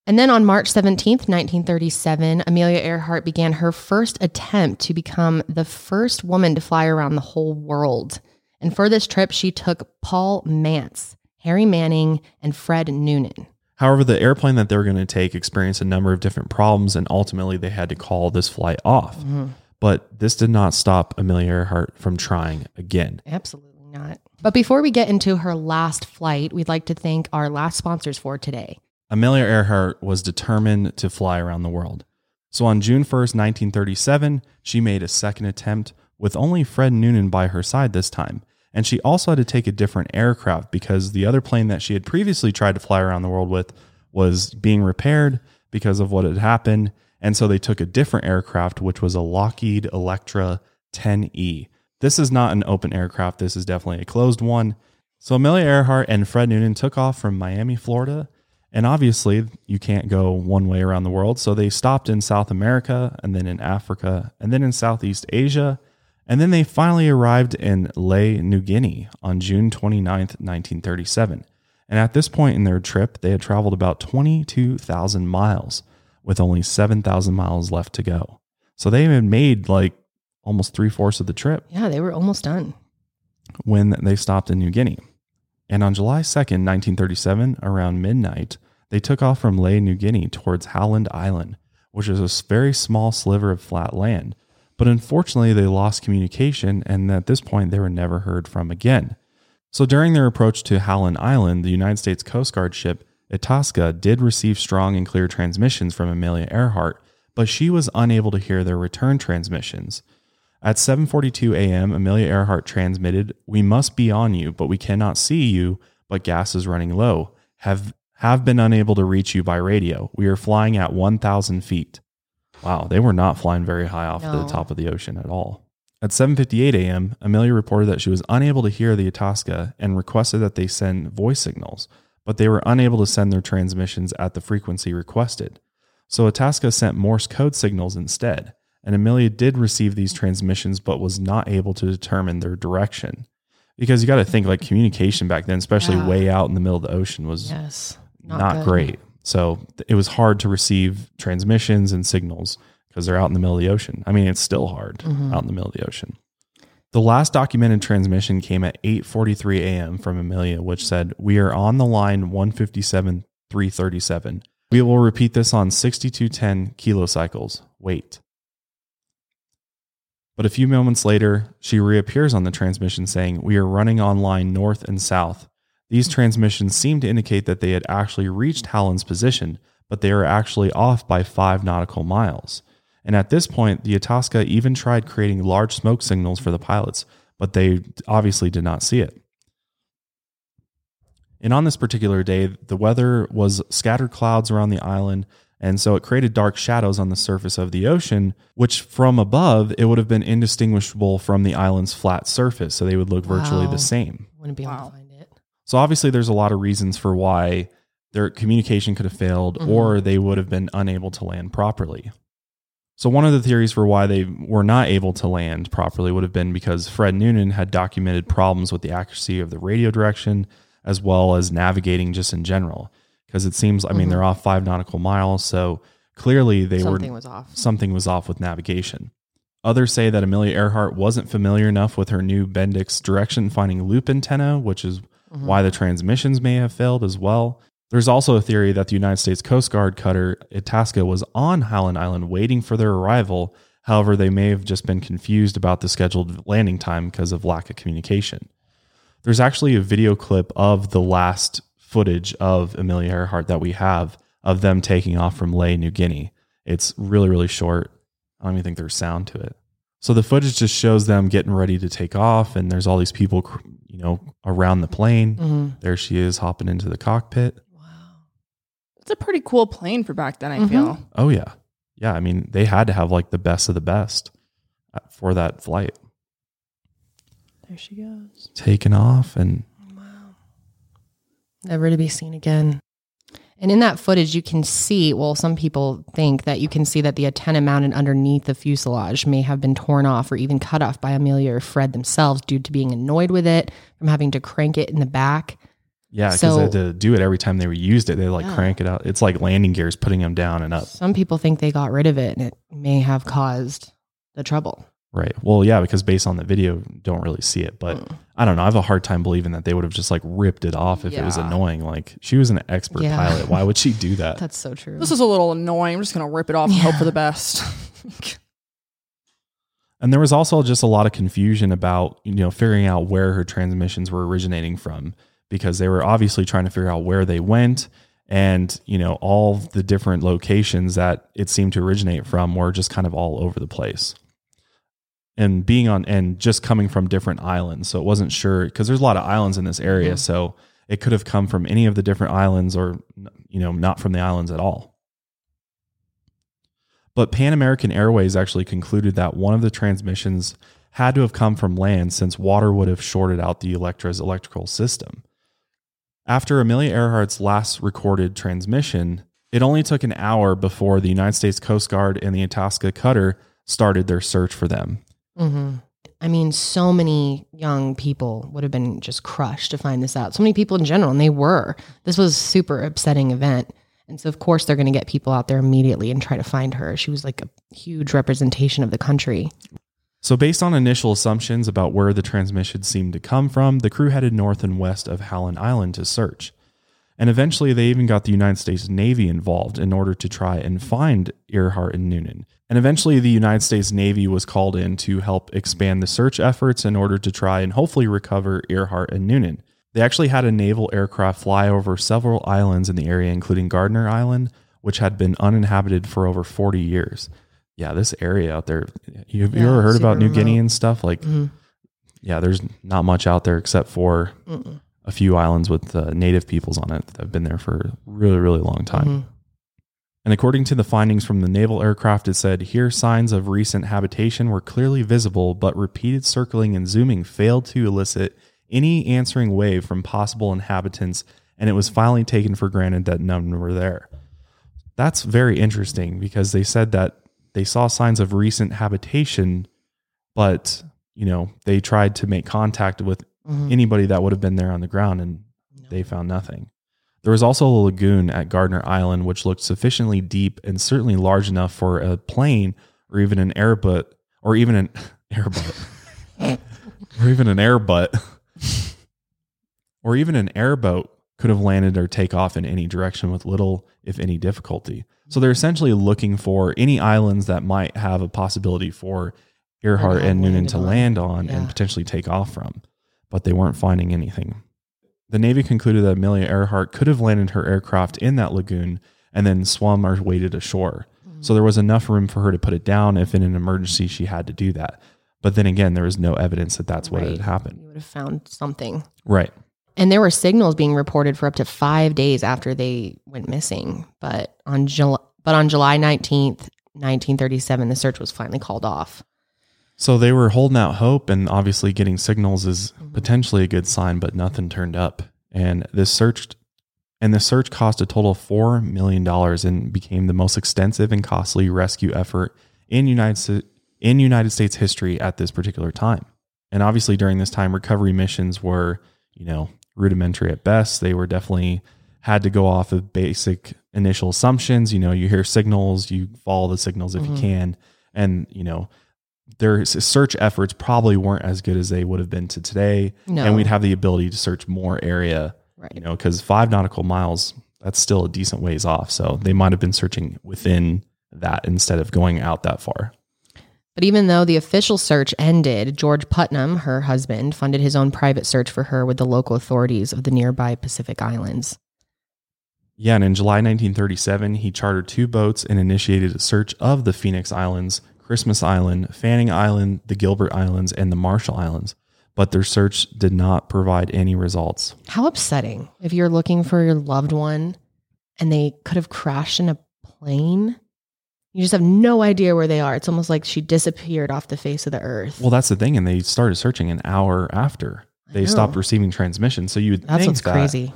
And then on March 17th, 1937, Amelia Earhart began her first attempt to become the first woman to fly around the whole world. And for this trip, she took Paul Mantz, Harry Manning, and Fred Noonan. However, the airplane that they were going to take experienced a number of different problems, and ultimately they had to call this flight off. Mm-hmm. But this did not stop Amelia Earhart from trying again. Absolutely not. But before we get into her last flight, we'd like to thank our last sponsors for today. Amelia Earhart was determined to fly around the world. So on June 1st, 1937, she made a second attempt with only Fred Noonan by her side this time. And she also had to take a different aircraft because the other plane that she had previously tried to fly around the world with was being repaired because of what had happened. And so they took a different aircraft, which was a Lockheed Electra 10E. This is not an open aircraft, this is definitely a closed one. So Amelia Earhart and Fred Noonan took off from Miami, Florida. And obviously, you can't go one way around the world. So they stopped in South America and then in Africa and then in Southeast Asia. And then they finally arrived in Lae, New Guinea on June 29th, 1937. And at this point in their trip, they had traveled about 22,000 miles with only 7,000 miles left to go. So they had made like almost three fourths of the trip Yeah, they were almost done. when they stopped in New Guinea. And on July 2nd, 1937, around midnight, they took off from Lae, New Guinea towards Howland Island, which is a very small sliver of flat land. But unfortunately, they lost communication, and at this point, they were never heard from again. So during their approach to Howland Island, the United States Coast Guard ship Itasca did receive strong and clear transmissions from Amelia Earhart, but she was unable to hear their return transmissions. At 7:42 a.m., Amelia Earhart transmitted, "We must be on you, but we cannot see you, but gas is running low. Have have been unable to reach you by radio. We are flying at 1,000 feet." Wow, they were not flying very high off No. the top of the ocean at all. At 7:58 a.m., Amelia reported that she was unable to hear the Itasca and requested that they send voice signals, but they were unable to send their transmissions at the frequency requested. So Itasca sent Morse code signals instead, and Amelia did receive these transmissions but was not able to determine their direction. Because you got to think like communication back then, especially Yeah. way out in the middle of the ocean, was Yes. Not, good. great. So it was hard to receive transmissions and signals because they're out in the middle of the ocean. I mean, it's still hard Mm-hmm. out in the middle of the ocean. The last documented transmission came at 8:43 a.m. from Amelia, which said, "We are on the line 157 337. We will repeat this on 6210 kilocycles. Wait." But a few moments later, she reappears on the transmission saying, We are running on line north and south. These transmissions seem to indicate that they had actually reached Howland's position, but they are actually off by five nautical miles. And at this point, the Itasca even tried creating large smoke signals for the pilots, but they obviously did not see it. And on this particular day, the weather was scattered clouds around the island, and so it created dark shadows on the surface of the ocean, which from above, it would have been indistinguishable from the island's flat surface. So they would look virtually Wow. the same. Wouldn't be able Wow. To find it. So obviously, there's a lot of reasons for why their communication could have failed, mm-hmm. or they would have been unable to land properly. So one of the theories for why they were not able to land properly would have been because Fred Noonan had documented problems with the accuracy of the radio direction as well as navigating just in general. Because it seems, I mean, they're mm-hmm. off five nautical miles, so clearly they Something were was off. something was off with navigation. Others say that Amelia Earhart wasn't familiar enough with her new Bendix direction finding loop antenna, which is Mm-hmm. why the transmissions may have failed as well. There's also a theory that the United States Coast Guard cutter Itasca was on Howland Island waiting for their arrival. However, they may have just been confused about the scheduled landing time because of lack of communication. There's actually a video clip of the last footage of Amelia Earhart that we have of them taking off from Lae, New Guinea. It's really, really short. I don't even think there's sound to it. So the footage just shows them getting ready to take off, and there's all these people, you know, around the plane. Mm-hmm. There she is hopping into the cockpit. Wow. It's a pretty cool plane for back then, I Mhm. feel. Oh yeah, yeah. I mean, they had to have like the best of the best uh, for that flight. There she goes. Taking off, and Wow. Never to be seen again. And in that footage, you can see, well, some people think that you can see that the antenna mounted underneath the fuselage may have been torn off or even cut off by Amelia or Fred themselves due to being annoyed with it from having to crank it in the back. Yeah, because So- they had to do it every time they were used it. They like Yeah. crank it out. It's like landing gears, putting them down and up. Some people think they got rid of it and it may have caused the trouble. Right. Well, yeah, because based on the video, don't really see it. But Mm. I don't know. I have a hard time believing that they would have just like ripped it off if it was annoying. Like she was an expert Yeah. pilot. Why would she do (laughs) that? That's so true. This is a little annoying. I'm just gonna rip it off and hope for the best. (laughs) And there was also just a lot of confusion about, you know, figuring out where her transmissions were originating from because they were obviously trying to figure out where they went and, you know, all the different locations that it seemed to originate from were just kind of all over the place. And being on and just coming from different islands. So it wasn't sure because there's a lot of islands in this area, Mhm. so it could have come from any of the different islands or you know, not from the islands at all. But Pan American Airways actually concluded that one of the transmissions had to have come from land since water would have shorted out the Electra's electrical system. After Amelia Earhart's last recorded transmission, it only took an hour before the United States Coast Guard and the Itasca cutter started their search for them. Hmm I mean, so many young people would have been just crushed to find this out. So many people in general, and they were. This was a super upsetting event. And so, of course, they're going to get people out there immediately and try to find her. She was like a huge representation of the country. So, based on initial assumptions about where the transmission seemed to come from, the crew headed north and west of Howland Island to search. And eventually, they even got the United States Navy involved in order to try and find Earhart and Noonan. And eventually, the United States Navy was called in to help expand the search efforts in order to try and hopefully recover Earhart and Noonan. They actually had a naval aircraft fly over several islands in the area, including Gardner Island, which had been uninhabited for over 40 years. Yeah, this area out there, you, have you ever heard about New Guinea and stuff? Like, Mhm. yeah, there's not much out there except for Mm-mm. a few islands with uh, native peoples on it that have been there for a really, really long time. Mhm. And according to the findings from the naval aircraft, it said here signs of recent habitation were clearly visible, but repeated circling and zooming failed to elicit any answering wave from possible inhabitants, and it was finally taken for granted that none were there. That's very interesting because they said that they saw signs of recent habitation, but you know they tried to make contact with Mhm. anybody that would have been there on the ground, and No. they found nothing. There was also a lagoon at Gardner Island, which looked sufficiently deep and certainly large enough for a plane or even an airboat or even an (laughs) airboat (laughs) or even an airbutt or even an airboat could have landed or take off in any direction with little, if any, difficulty. So they're essentially looking for any islands that might have a possibility for Earhart and Noonan to land on Yeah. and potentially take off from, but they weren't finding anything. The Navy concluded that Amelia Earhart could have landed her aircraft in that lagoon and then swum or waded ashore. So there was enough room for her to put it down if in an emergency she had to do that. But then again, there was no evidence that that's what Right. had happened. You would have found something. Right. And there were signals being reported for up to five days after they went missing. But on July, but on July nineteenth, nineteen thirty-seven, the search was finally called off. So they were holding out hope, and obviously getting signals is Mm-hmm. potentially a good sign, but nothing turned up. And this search, and the search cost a total of four million dollars and became the most extensive and costly rescue effort in United in United States history at this particular time. And obviously, during this time, recovery missions were, you know, rudimentary at best. They were definitely had to go off of basic initial assumptions. You know, you hear signals, you follow the signals if Mhm. you can, and you know their search efforts probably weren't as good as they would have been to today. No. And we'd have the ability to search more area, Right. you know, because five nautical miles, that's still a decent ways off. So they might have been searching within that instead of going out that far. But even though the official search ended, George Putnam, her husband, funded his own private search for her with the local authorities of the nearby Pacific Islands. Yeah. And in July 1937, he chartered two boats and initiated a search of the Phoenix Islands, Christmas Island, Fanning Island, the Gilbert Islands, and the Marshall Islands. But their search did not provide any results. How upsetting if you're looking for your loved one and they could have crashed in a plane. You just have no idea where they are. It's almost like she disappeared off the face of the earth. Well, that's the thing. And they started searching an hour after they stopped receiving transmission. So you would That's think what's that crazy.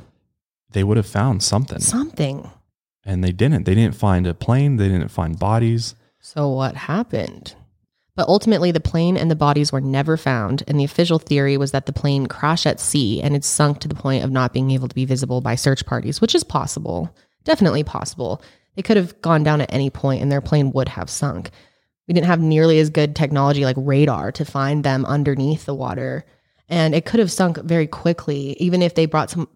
they would have found something. Something. and they didn't. They didn't find a plane. They didn't find bodies. So what happened? But ultimately, the plane and the bodies were never found, and the official theory was that the plane crashed at sea and it sunk to the point of not being able to be visible by search parties, which is possible, definitely possible. They could have gone down at any point and their plane would have sunk. We didn't have nearly as good technology like radar to find them underneath the water, and it could have sunk very quickly, even if they brought some,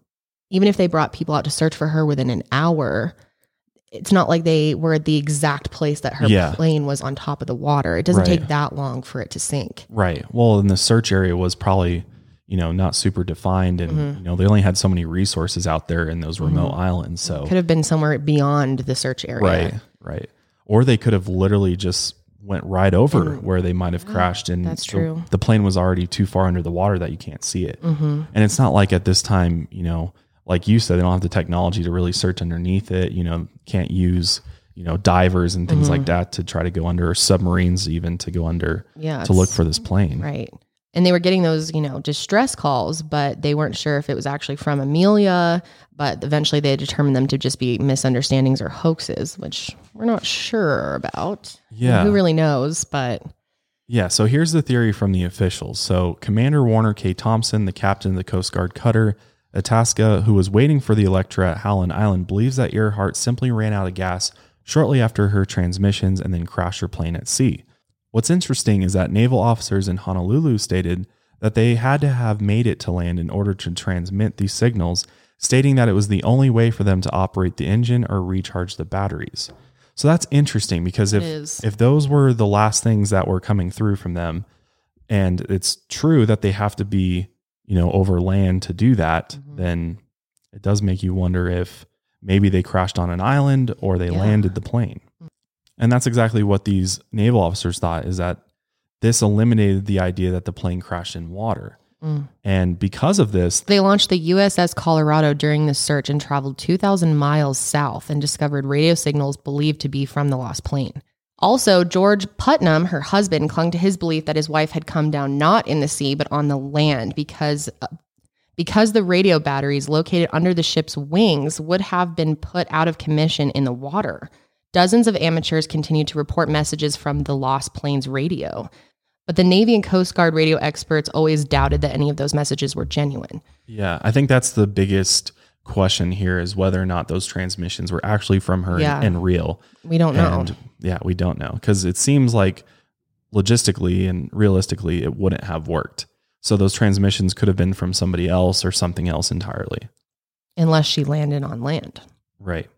even if they brought people out to search for her within an hour it's not like they were at the exact place that her Yeah. plane was on top of the water. It doesn't Right. take that long for it to sink. Right. Well, and the search area was probably, you know, not super defined and Mm-hmm. you know, they only had so many resources out there in those remote islands. So Could have been somewhere beyond the search area. Right, right. Or they could have literally just went right over where they might have crashed and that's the- true. The, plane was already too far under the water that you can't see it. Mm-hmm. And it's not like at this time, you know, like you said, they don't have the technology to really search underneath it. You know, can't use you know divers and things Mm-hmm. like that to try to go under, or submarines even to go under Yeah. to look for this plane. Right. And they were getting those, you know, distress calls, but they weren't sure if it was actually from Amelia. But eventually they determined them to just be misunderstandings or hoaxes, which we're not sure about. Yeah. Who really knows? But Yeah, so here's the theory from the officials. So Commander Warner K. Thompson, the captain of the Coast Guard cutter Itasca, who was waiting for the Electra at Howland Island, believes that Earhart simply ran out of gas shortly after her transmissions and then crashed her plane at sea. What's interesting is that naval officers in Honolulu stated that they had to have made it to land in order to transmit these signals, stating that it was the only way for them to operate the engine or recharge the batteries. So that's interesting because if if those were the last things that were coming through from them, and it's true that they have to be, you know, over land to do that, then it does make you wonder if maybe they crashed on an island or they Yeah. landed the plane. And that's exactly what these naval officers thought is that this eliminated the idea that the plane crashed in water. Mm. And because of this, They launched the USS Colorado during the search and traveled 2,000 miles south and discovered radio signals believed to be from the lost plane. Also, George Putnam, her husband, clung to his belief that his wife had come down not in the sea but on the land because uh, because the radio batteries located under the ship's wings would have been put out of commission in the water. Dozens of amateurs continued to report messages from the lost plane's radio. But the Navy and Coast Guard radio experts always doubted that any of those messages were genuine. yeah, I think that's the biggest question here is whether or not those transmissions were actually from her Yeah. and, and real. We don't know. And yeah, we don't know because it seems like logistically and realistically it wouldn't have worked. So those transmissions could have been from somebody else or something else entirely. unless she landed on land. Right.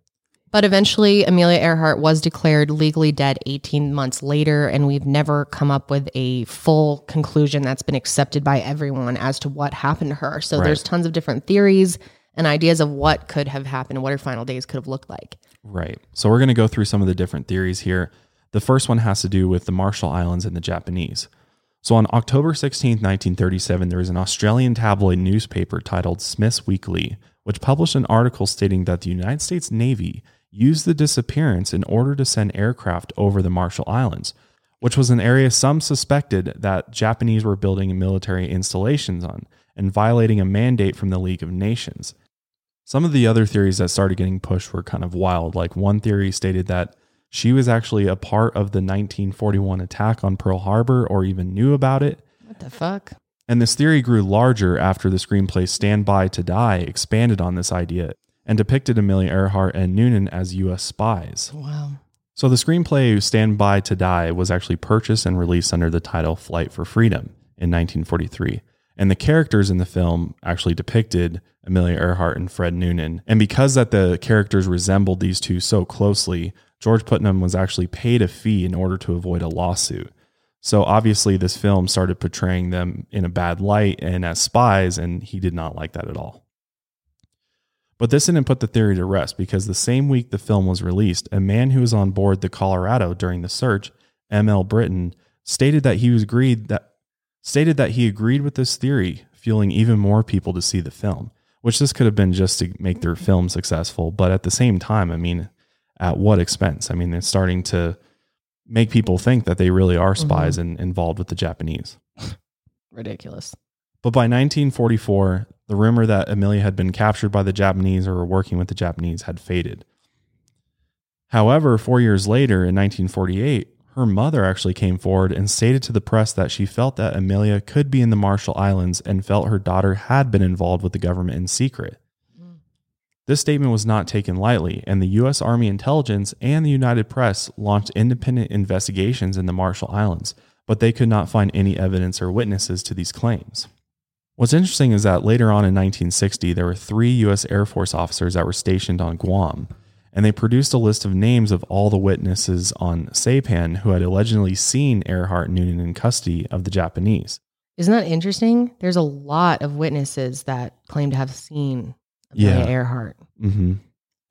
But eventually, Amelia Earhart was declared legally dead 18 months later, and we've never come up with a full conclusion that's been accepted by everyone as to what happened to her. So Right. there's tons of different theories and ideas of what could have happened, what her final days could have looked like. Right. So we're going to go through some of the different theories here. The first one has to do with the Marshall Islands and the Japanese. So on October 16th, 1937, there was an Australian tabloid newspaper titled Smith's Weekly, which published an article stating that the United States Navy used the disappearance in order to send aircraft over the Marshall Islands, which was an area some suspected that Japanese were building military installations on and violating a mandate from the League of Nations. Some of the other theories that started getting pushed were kind of wild. Like one theory stated that she was actually a part of the 1941 attack on Pearl Harbor or even knew about it. What the fuck? And this theory grew larger after the screenplay Stand By to Die expanded on this idea and depicted Amelia Earhart and Noonan as U.S. spies. Wow. So the screenplay Stand By to Die was actually purchased and released under the title Flight for Freedom in 1943. And the characters in the film actually depicted Amelia Earhart and Fred Noonan. And because that the characters resembled these two so closely, George Putnam was actually paid a fee in order to avoid a lawsuit. So obviously this film started portraying them in a bad light and as spies and he did not like that at all. But this didn't put the theory to rest because the same week the film was released, a man who was on board the Colorado during the search, M.L. Britton, stated that he was agreed that stated that he agreed with this theory, fueling even more people to see the film. Which this could have been just to make their mm-hmm. film successful, but at the same time, I mean, at what expense? I mean, they're starting to make people think that they really are mm-hmm. spies and involved with the Japanese. (laughs) Ridiculous. But by 1944, the rumor that Amelia had been captured by the Japanese or were working with the Japanese had faded. However, four years later, in 1948, her mother actually came forward and stated to the press that she felt that Amelia could be in the Marshall Islands and felt her daughter had been involved with the government in secret. Mm. This statement was not taken lightly, and the U.S. Army intelligence and the United Press launched independent investigations in the Marshall Islands, but they could not find any evidence or witnesses to these claims. What's interesting is that later on in 1960, there were three U.S. Air Force officers that were stationed on Guam, and they produced a list of names of all the witnesses on Saipan who had allegedly seen Earhart Noonan in custody of the Japanese. Isn't that interesting? There's a lot of witnesses that claim to have seen Amelia Yeah. Earhart. hmm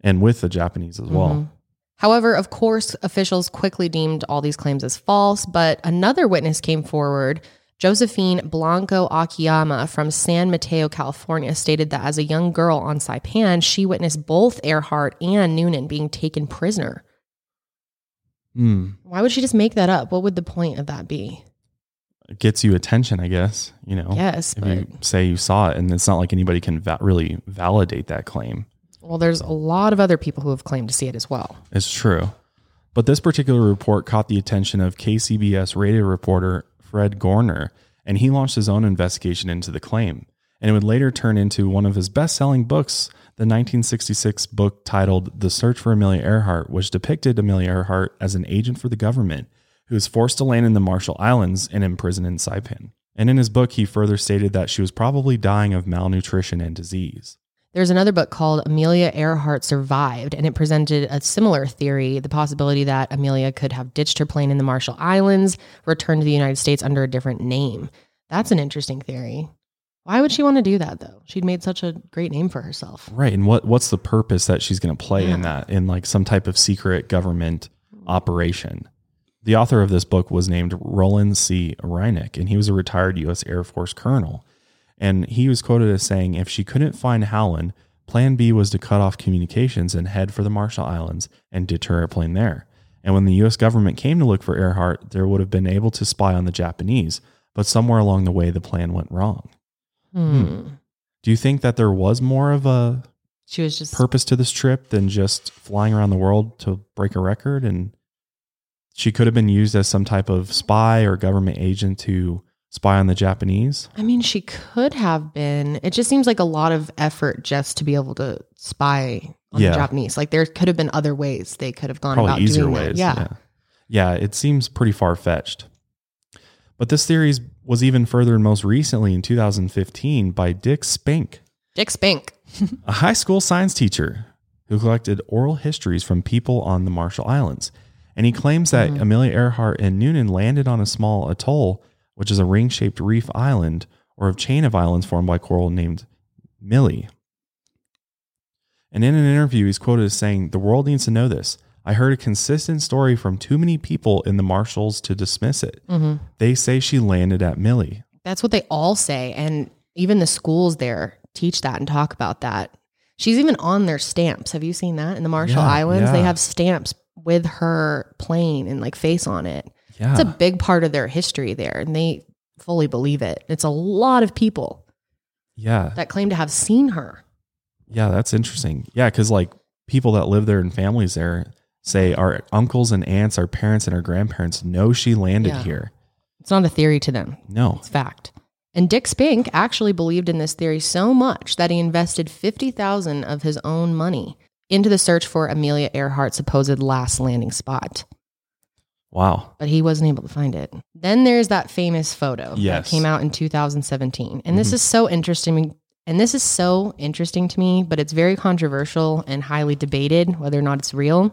And with the Japanese as well. Mhm. However, of course, officials quickly deemed all these claims as false, but another witness came forward. Josephine Blanco Akiyama from San Mateo, California, stated that as a young girl on Saipan, she witnessed both Earhart and Noonan being taken prisoner. Hmm. Why would she just make that up? What would the point of that be? It gets you attention, I guess. You know, Yes, if but you say you saw it, and it's not like anybody can va- really validate that claim. well, there's a lot of other people who have claimed to see it as well. It's true. But this particular report caught the attention of KCBS radio reporter Fred Goerner, and he launched his own investigation into the claim. And it would later turn into one of his best selling books, the 1966 book titled The Search for Amelia Earhart, which depicted Amelia Earhart as an agent for the government who was forced to land in the Marshall Islands and imprisoned in Saipan. And in his book, he further stated that she was probably dying of malnutrition and disease. There's another book called Amelia Earhart Survived, and it presented a similar theory the possibility that Amelia could have ditched her plane in the Marshall Islands, returned to the United States under a different name. That's an interesting theory. Why would she want to do that, though? She'd made such a great name for herself. Right. And what what's the purpose that she's going to play in that in like some type of secret government operation? The author of this book was named Roland C. Reineck, and he was a retired U.S. Air Force colonel. And he was quoted as saying, if she couldn't find Howland, plan B was to cut off communications and head for the Marshall Islands and deter a plane there. And when the U.S. government came to look for Earhart, there would have been able to spy on the Japanese, but somewhere along the way, the plan went wrong. Hmm. Do you think that there was more of a She was just purpose to this trip than just flying around the world to break a record and she could have been used as some type of spy or government agent to spy on the Japanese. I mean, she could have been. It just seems like a lot of effort just to be able to spy on Yeah. the Japanese. Like there could have been other ways they could have gone about easier doing that. ways. Yeah. yeah. Yeah, it seems pretty far fetched. But this theory was even further most recently in 2015 by Dick Spink, Dick Spink. (laughs) a high school science teacher who collected oral histories from people on the Marshall Islands. And he claims that Mm-hmm. Amelia Earhart and Noonan landed on a small atoll, which is a ring shaped reef island or a chain of islands formed by coral named Mili. And in an interview, he's quoted as saying, The world needs to know this. I heard a consistent story from too many people in the Marshalls to dismiss it. Mm-hmm. They say she landed at Mili. That's what they all say. And even the schools there teach that and talk about that. She's even on their stamps. Have you seen that in the Marshall Yeah, Islands? They have stamps with her plane and like face on it. Yeah. It's a big part of their history there. And they fully believe it. It's a lot of people yeah. that claim to have seen her. Yeah, that's interesting. Yeah, because like people that live there and families there say our uncles and aunts, our parents and our grandparents know she landed Yeah. here. It's not a theory to them. No. It's fact. And Dick Spink actually believed in this theory so much that he invested 50,000 of his own money into the search for Amelia Earhart's supposed last landing spot, Wow. but he wasn't able to find it. Then there's that famous photo Yes. that came out in 2017. And this mm-hmm. is so interesting and this is so interesting to me, but it's very controversial and highly debated whether or not it's real.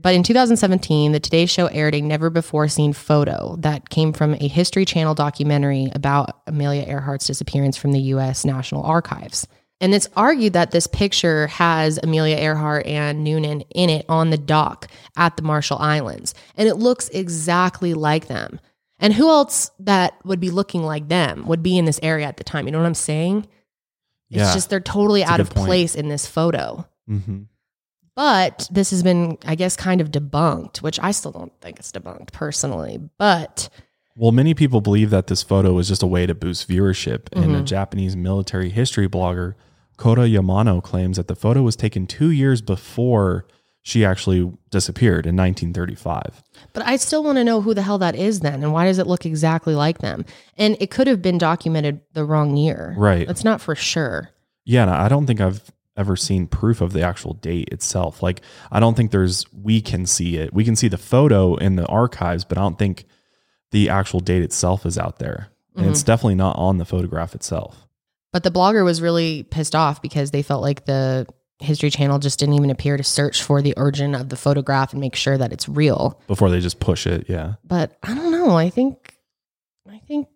But in 2017, the Today Show aired a never before seen photo that came from a History Channel documentary about Amelia Earhart's disappearance from the U.S. National Archives. And it's argued that this picture has Amelia Earhart and Noonan in it on the dock at the Marshall Islands. And it looks exactly like them. And who else that would be looking like them would be in this area at the time? You know what I'm saying? It's Yeah. just they're totally That's out of point. place in this photo. hmm But this has been, I guess, kind of debunked, which I still don't think it's debunked personally. But Well, many people believe that this photo was just a way to boost viewership. And a Mhm. Japanese military history blogger, Kota Yamano, claims that the photo was taken two years before she actually disappeared in 1935. But I still want to know who the hell that is then and why does it look exactly like them? And it could have been documented the wrong year. Right. That's not for sure. Yeah, and I don't think I've ever seen proof of the actual date itself. Like, I don't think there's, we can see it. We can see the photo in the archives, but I don't think the actual date itself is out there. And it's mm-hmm. definitely not on the photograph itself. But the blogger was really pissed off because they felt like the History Channel just didn't even appear to search for the origin of the photograph and make sure that it's real. Before they just push it, yeah. But I don't know. I think I think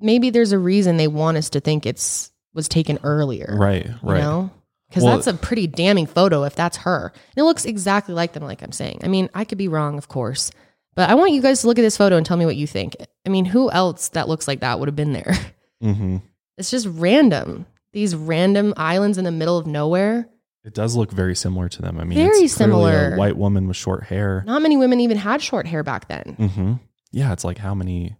maybe there's a reason they want us to think it's was taken earlier. Right, You right. know? Because Well- that's a pretty damning photo if that's her. And it looks exactly like them, like I'm saying. I mean, I could be wrong, of course. But I want you guys to look at this photo and tell me what you think. I mean, who else that looks like that would have been there? (laughs) hmm It's just random. These random islands in the middle of nowhere. It does look very similar to them. I mean, Very it's similar. A white woman with short hair. Not many women even had short hair back then. hmm Yeah, it's like how many?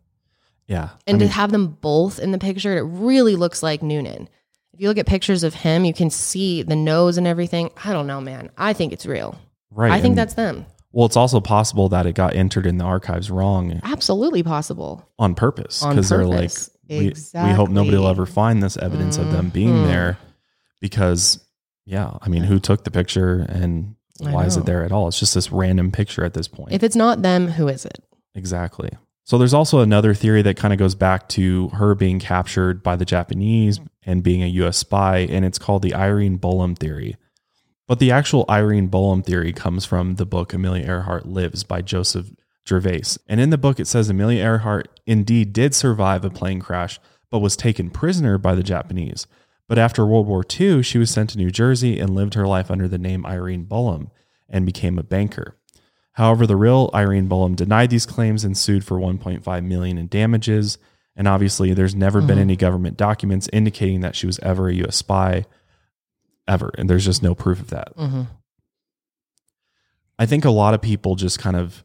Yeah, And I to mean, have them both in the picture, it really looks like Noonan. If you look at pictures of him, you can see the nose and everything. I don't know, man. I think it's real. right. I think and- that's them. well. It's also possible that it got entered in the archives wrong Absolutely possible. on purpose because they're like, purpose. we, we hope nobody will ever find this evidence of them being Mhm. there because, yeah, I mean, who took the picture and why is it there at all? It's just this random picture at this point. If it's not them, who is it? Exactly. So there's also another theory that kind of goes back to her being captured by the Japanese and being a US spy, and it's called the Irene Bolam theory. But the actual Irene Bolam theory comes from the book Amelia Earhart Lives by Joseph Gervais. And in the book, it says Amelia Earhart indeed did survive a plane crash, but was taken prisoner by the Japanese. But after World War II, she was sent to New Jersey and lived her life under the name Irene Bolam and became a banker. However, the real Irene Bolam denied these claims and sued for 1.5 million in damages. And obviously, there's never been any government documents indicating that she was ever a U.S. spy, ever, and there's just no proof of that. Mm-hmm. I think a lot of people just kind of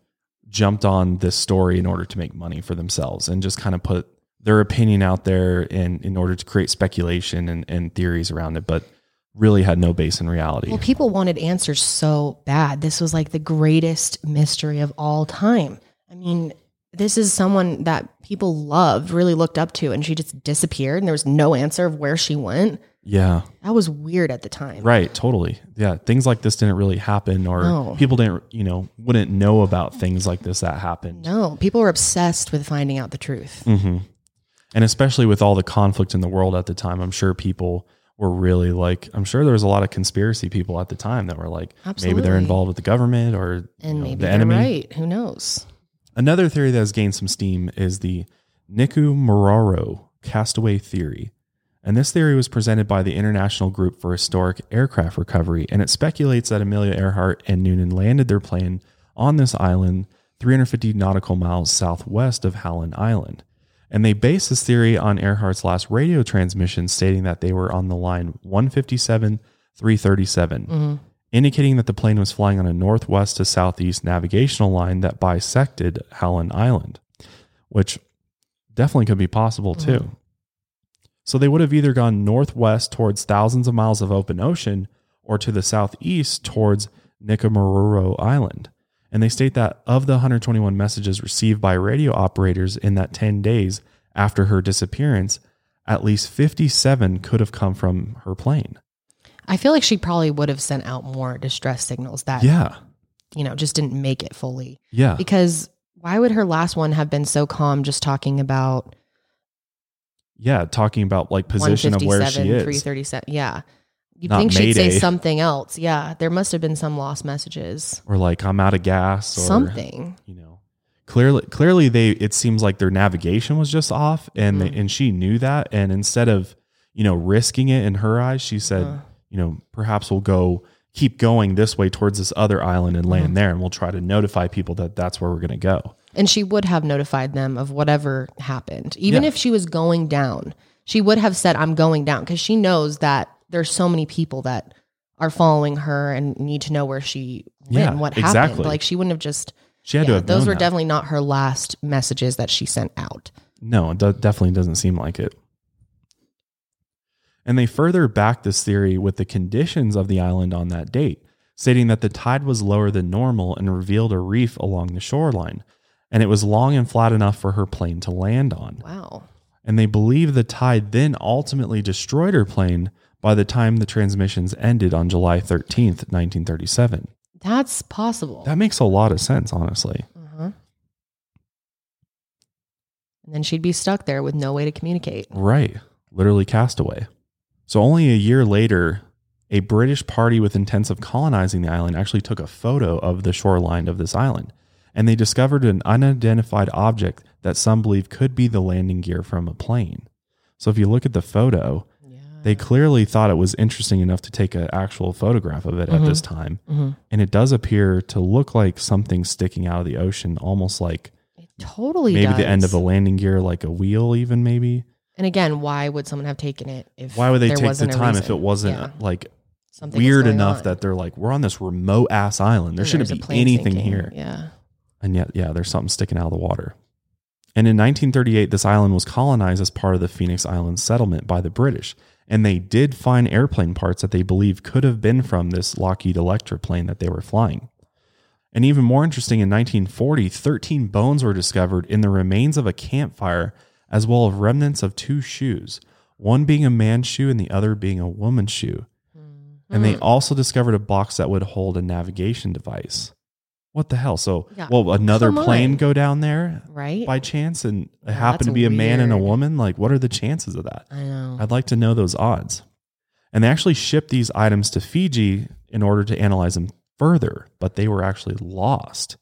jumped on this story in order to make money for themselves and just kind of put their opinion out there in in order to create speculation and, and theories around it, but really had no base in reality. Well, people wanted answers so bad. This was like the greatest mystery of all time. I mean, this is someone that people loved, really looked up to, and she just disappeared and there was no answer of where she went. Yeah. That was weird at the time. Right, totally. Yeah, things like this didn't really happen, or No. people didn't, you know, wouldn't know about things like this that happened. No, people were obsessed with finding out the truth. hmm And especially with all the conflict in the world at the time, I'm sure people were really like, I'm sure there was a lot of conspiracy people at the time that were like, maybe they're involved with the government or And you know, maybe the they're enemy. right. Who knows? Another theory that has gained some steam is the Nikumaroro castaway theory. And this theory was presented by the International Group for Historic Aircraft Recovery, and it speculates that Amelia Earhart and Noonan landed their plane on this island 350 nautical miles southwest of Howland Island. And they base this theory on Earhart's last radio transmission stating that they were on the line 157 337, mm-hmm. indicating that the plane was flying on a northwest to southeast navigational line that bisected Howland Island, which definitely could be possible mm-hmm. too. So they would have either gone northwest towards thousands of miles of open ocean or to the southeast towards Nikumaroro Island. And they state that of the 121 messages received by radio operators in that 10 days after her disappearance, at least 57 could have come from her plane. I feel like she probably would have sent out more distress signals that, Yeah. you know, just didn't make it fully. Yeah. Because why would her last one have been so calm just talking about Yeah. Talking about like position of where she 157, is. 337? Yeah. You'd Not think she'd say something else. Yeah. There must have been some lost messages. Or like, I'm out of gas. Or, Something. you know clearly clearly they it seems like their navigation was just off and they, Mm. and she knew that and instead of you know risking it in her eyes she said Uh. you know perhaps we'll go keep going this way towards this other island and Mm-hmm. land there and we'll try to notify people that that's where we're going to go And she would have notified them of whatever happened. Even Yeah. if she was going down, she would have said, I'm going down because she knows that there's so many people that are following her and need to know where she went Yeah, and what exactly. happened. Like she wouldn't have just. she had to have those were that. definitely not her last messages that she sent out. No, it do- definitely doesn't seem like it. And they further back this theory with the conditions of the island on that date. stating that the tide was lower than normal and revealed a reef along the shoreline, and it was long and flat enough for her plane to land on. Wow. And they believe the tide then ultimately destroyed her plane by the time the transmissions ended on July 13th, 1937. That's possible. That makes a lot of sense, honestly. uh-huh. And then she'd be stuck there with no way to communicate. Right. Literally castaway. So only a year later, a British party with intents of colonizing the island actually took a photo of the shoreline of this island. And they discovered an unidentified object that some believe could be the landing gear from a plane. So if you look at the photo, Yeah. they clearly thought it was interesting enough to take an actual photograph of it at this time. hmm And it does appear to look like something sticking out of the ocean, almost like It totally maybe the end of a landing gear, like a wheel, even maybe. And again, why would someone have taken it if Why would they there take the time if it wasn't Yeah. like Something weird enough on. that they're like, we're on this remote ass island. There And shouldn't be anything sinking. here. Yeah. And yet, yeah, there's something sticking out of the water. And in 1938, this island was colonized as part of the Phoenix Island settlement by the British. And they did find airplane parts that they believe could have been from this Lockheed Electra plane that they were flying. And even more interesting, in 1940, 13 bones were discovered in the remains of a campfire, as well as remnants of two shoes, one being a man's shoe and the other being a woman's shoe. And they hmm. also discovered a box that would hold a navigation device. What the hell? So, Yeah, well, another come plane on. go down there Right? by chance and it Yeah, happened to be a man and a woman? Like, what are the chances of that? I know. I'd like to know those odds. And they actually shipped these items to Fiji in order to analyze them further, but they were actually lost.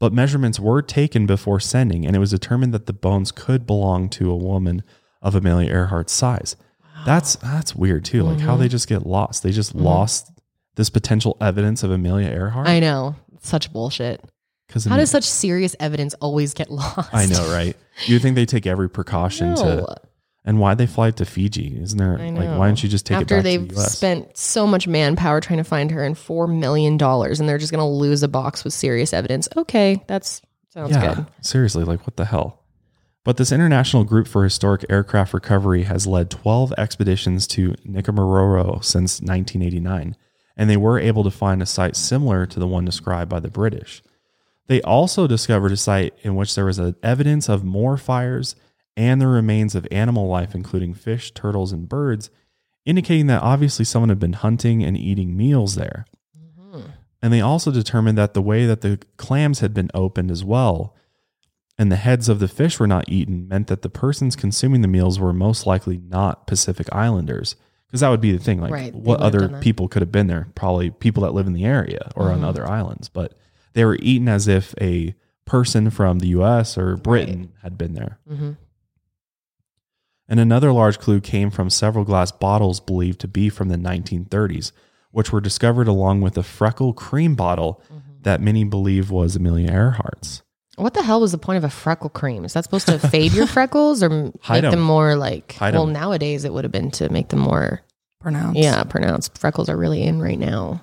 But measurements were taken before sending, and it was determined that the bones could belong to a woman of Amelia Earhart's size. That's that's weird too. Like Mm-hmm. how they just get lost. They just lost this potential evidence of Amelia Earhart. I know. Such bullshit. How does such serious evidence always get (laughs) lost? I know, right? You think they take every precaution to and why they fly to Fiji? Isn't there like why don't you just take After it back they've to the US? spent so much manpower trying to find her and four million dollars, and they're just going to lose a box with serious evidence. Okay, that's sounds yeah, good. seriously, like what the hell? But this international group for historic aircraft recovery has led 12 expeditions to Nicaragua since 1989, and they were able to find a site similar to the one described by the British. They also discovered a site in which there was evidence of more fires and the remains of animal life, including fish, turtles, and birds, indicating that obviously someone had been hunting and eating meals there. Mm-hmm. And they also determined that the way that the clams had been opened as well and the heads of the fish were not eaten meant that the persons consuming the meals were most likely not Pacific Islanders. Because that would be the thing. Like, Right, what other people could have been there? Probably people that live in the area or Mm-hmm. on other islands. But they were eaten as if a person from the US or Britain had been there. hmm And another large clue came from several glass bottles believed to be from the 1930s, which were discovered along with a freckle cream bottle Mm-hmm. that many believe was Amelia Earhart's. What the hell was the point of a freckle cream? Is that supposed to fade your (laughs) freckles or m- Hide make them 'em. more like? Hide well, 'em. nowadays it would have been to make them more, Pronounced. yeah, pronounced. Freckles are really in right now.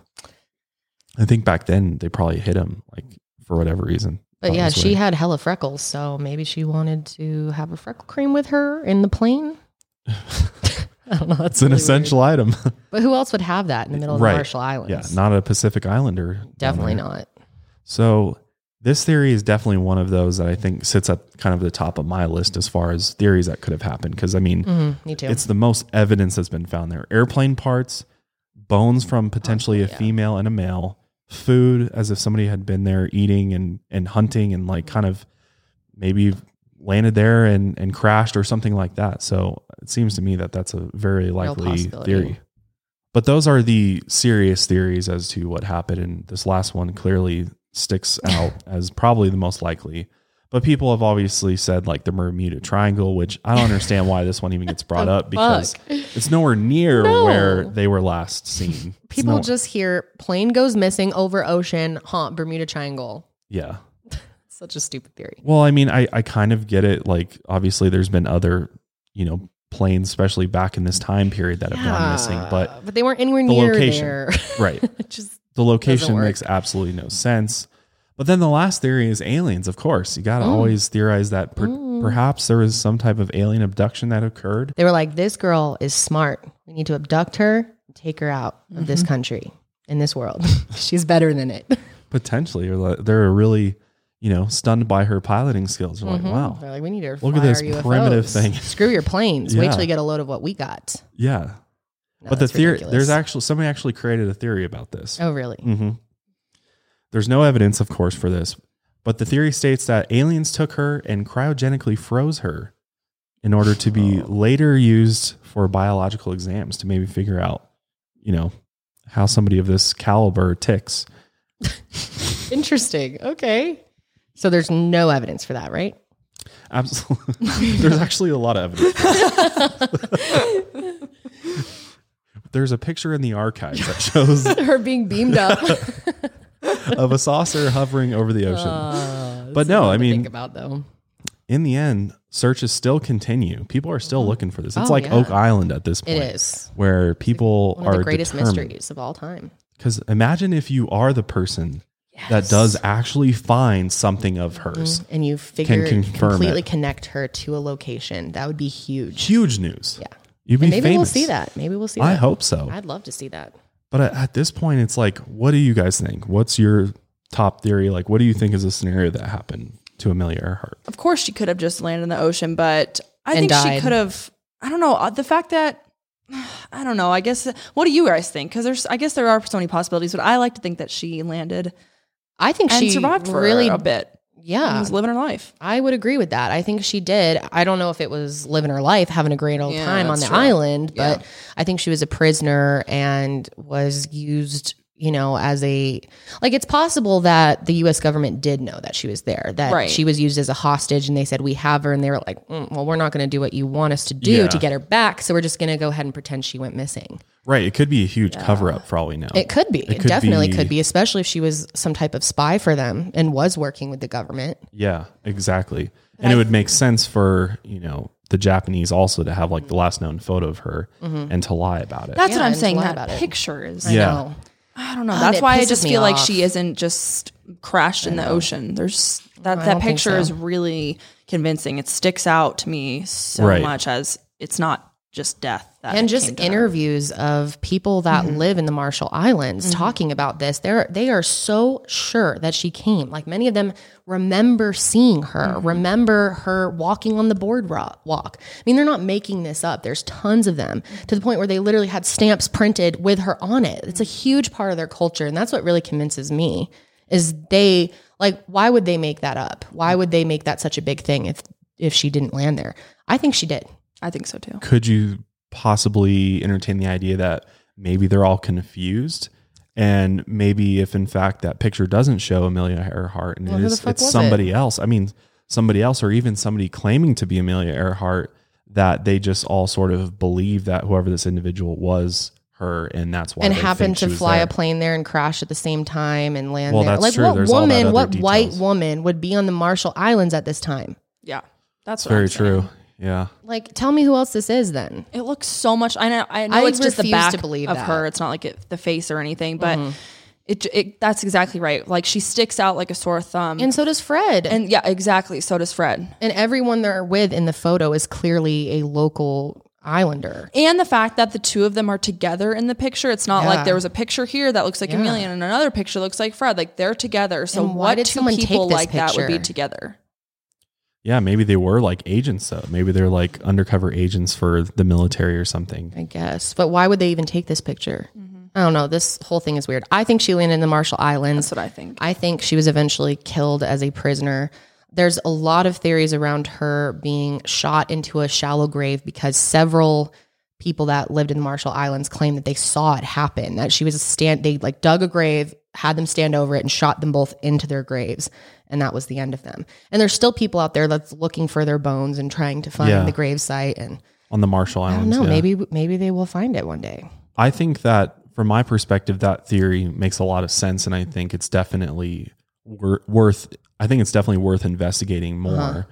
I think back then they probably hit him like for whatever reason. But Thought it yeah, was she weird. had hella freckles, so maybe she wanted to have a freckle cream with her in the plane. (laughs) I don't know. That's It's an really weird. essential item. (laughs) But who else would have that in the middle of Right. the Marshall Islands? yeah, not a Pacific Islander. down definitely there. not. So this theory is definitely one of those that I think sits at kind of the top of my list as far as theories that could have happened. Because I mean, Mhm, me it's the most evidence that's been found there. Airplane parts, bones from potentially a yeah. female and a male, food as if somebody had been there eating and, and hunting and like kind of maybe landed there and, and crashed or something like that. So it seems to me that that's a very likely theory. But those are the serious theories as to what happened. And this last one clearly sticks out (laughs) as probably the most likely. But people have obviously said like the Bermuda Triangle, which I don't understand why this one even gets brought up because fuck? (laughs) it's nowhere near No. where they were last (laughs) seen. It's People no- just hear plane goes missing over ocean, haunt Bermuda Triangle. yeah. Such a stupid theory. Well, I mean, I, I kind of get it. Like, obviously, there's been other, you know, planes, especially back in this time period, that have gone missing. But but they weren't anywhere the near location. there. right, just the location makes absolutely no sense. But then the last theory is aliens. Of course, you got to Mm. always theorize that per- perhaps there was some type of alien abduction that occurred. they were like, this girl is smart. We need to abduct her, and take her out of Mm-hmm. this country. in this world. (laughs) She's better than it. (laughs) Potentially, or like, they're really, you know, stunned by her piloting skills. They're like, wow, They're like, we need to Look at this primitive thing. Screw your planes. Wait till you get a load of what we got. yeah. No, but the theory, ridiculous. there's actually somebody actually created a theory about this. Oh, really? hmm There's no evidence, of course, for this, but the theory states that aliens took her and cryogenically froze her in order to be later used for biological exams to maybe figure out, you know, how somebody of this caliber ticks. (laughs) Interesting. Okay. So there's no evidence for that, right? Absolutely. (laughs) There's actually a lot of evidence. (laughs) There's a picture in the archives that shows (laughs) Her being beamed up. (laughs) of a saucer hovering over the ocean. Uh, but no, I mean, think about though. in the end, searches still continue. People are still looking for this. It's Oh, like yeah. Oak Island at this point, is where people one of are the greatest determined. mysteries of all time. Because imagine if you are the person that does actually find something of hers. And you figure confirm completely it. connect her to a location. That would be huge. Huge news. Yeah. You'd be And maybe we'll see that. Maybe we'll see that. I that. hope so. I'd love to see that. But at, at this point, it's like, what do you guys think? What's your top theory? Like, what do you think is a scenario that happened to Amelia Earhart? Of course, she could have just landed in the ocean, but I And think she could have. I don't know uh, the fact that. (sighs) I don't know. I guess. What do you guys think? Because there's, I guess there are so many possibilities, but I like to think that she landed I think and she survived for really a bit. Yeah. was living her life. I would agree with that. I think she did. I don't know if it was living her life, having a great old Yeah, time on the true. island, but Yeah. I think she was a prisoner and was used, you know, as a like it's possible that the US government did know that she was there, that Right. she was used as a hostage and they said we have her and they were like, "Mm, well, we're not going to do what you want us to do Yeah. to get her back, so we're just going to go ahead and pretend she went missing. Right. It could be a huge cover up for all we know. It could be. It, could definitely be- could be, especially if she was some type of spy for them and was working with the government. yeah, exactly. And it would make sense for, you know, the Japanese also to have like the last known photo of her and to lie about it. That's Yeah, what I'm saying. lie That about it. I Yeah. Know. I don't know. Oh, That's why I just me feel like she isn't just crashed in the ocean. There's that I that picture so. is really convincing. It sticks out to me so Right. much as it's not just death. That and just came to her. interviews of people that Mm-hmm. live in the Marshall Islands talking about this. They're they are so sure that she came. Like many of them remember seeing her, Mm-hmm. remember her walking on the boardwalk. I mean, they're not making this up. There's tons of them to the point where they literally had stamps printed with her on it. It's a huge part of their culture, and that's what really convinces me. Is they like why would they make that up? Why would they make that such a big thing if if she didn't land there? I think she did. I think so too. could you possibly entertain the idea that maybe they're all confused and maybe if in fact that picture doesn't show Amelia Earhart and Well, it who the is fuck it's was somebody else I mean somebody else or even somebody claiming to be Amelia Earhart that they just all sort of believe that whoever this individual was her and that's why and they happened think to was fly a plane there and crash at the same time and land Well, there. that's like true. what There's all that woman, other what white woman would be on the Marshall Islands at this time? Yeah, that's what very I'm true yeah Like, tell me who else this is then. It looks so much. I know. I know I it's just the refuse back to believe of that. Mm-hmm. her. It's not like it, the face or anything, but it, it. That's exactly right. Like she sticks out like a sore thumb. And so does Fred. And, and yeah, exactly. So does Fred. And everyone they're with in the photo is clearly a local islander. And the fact that the two of them are together in the picture. It's not Yeah. like there was a picture here that looks like Yeah. Amelia and another picture looks like Fred. Like they're together. So And why what did two someone take people this like that would be picture? together? Yeah maybe they were like agents though maybe they're like undercover agents for the military or something I guess. But why would they even take this picture? Mm-hmm. I don't know. This whole thing is weird. I think she landed in the Marshall Islands. That's what I think. I think she was eventually killed as a prisoner. There's a lot of theories around her being shot into a shallow grave because several people that lived in the Marshall Islands claim that they saw it happen. That she was a stand they like dug a grave, had them stand over it and shot them both into their graves. And that was the end of them. And there's still people out there that's looking for their bones and trying to find Yeah. the grave site and on the Marshall Islands. I don't know, yeah. maybe maybe they will find it one day. I think that from my perspective, that theory makes a lot of sense, and I think it's definitely wor- worth. I think it's definitely worth investigating more. Uh-huh.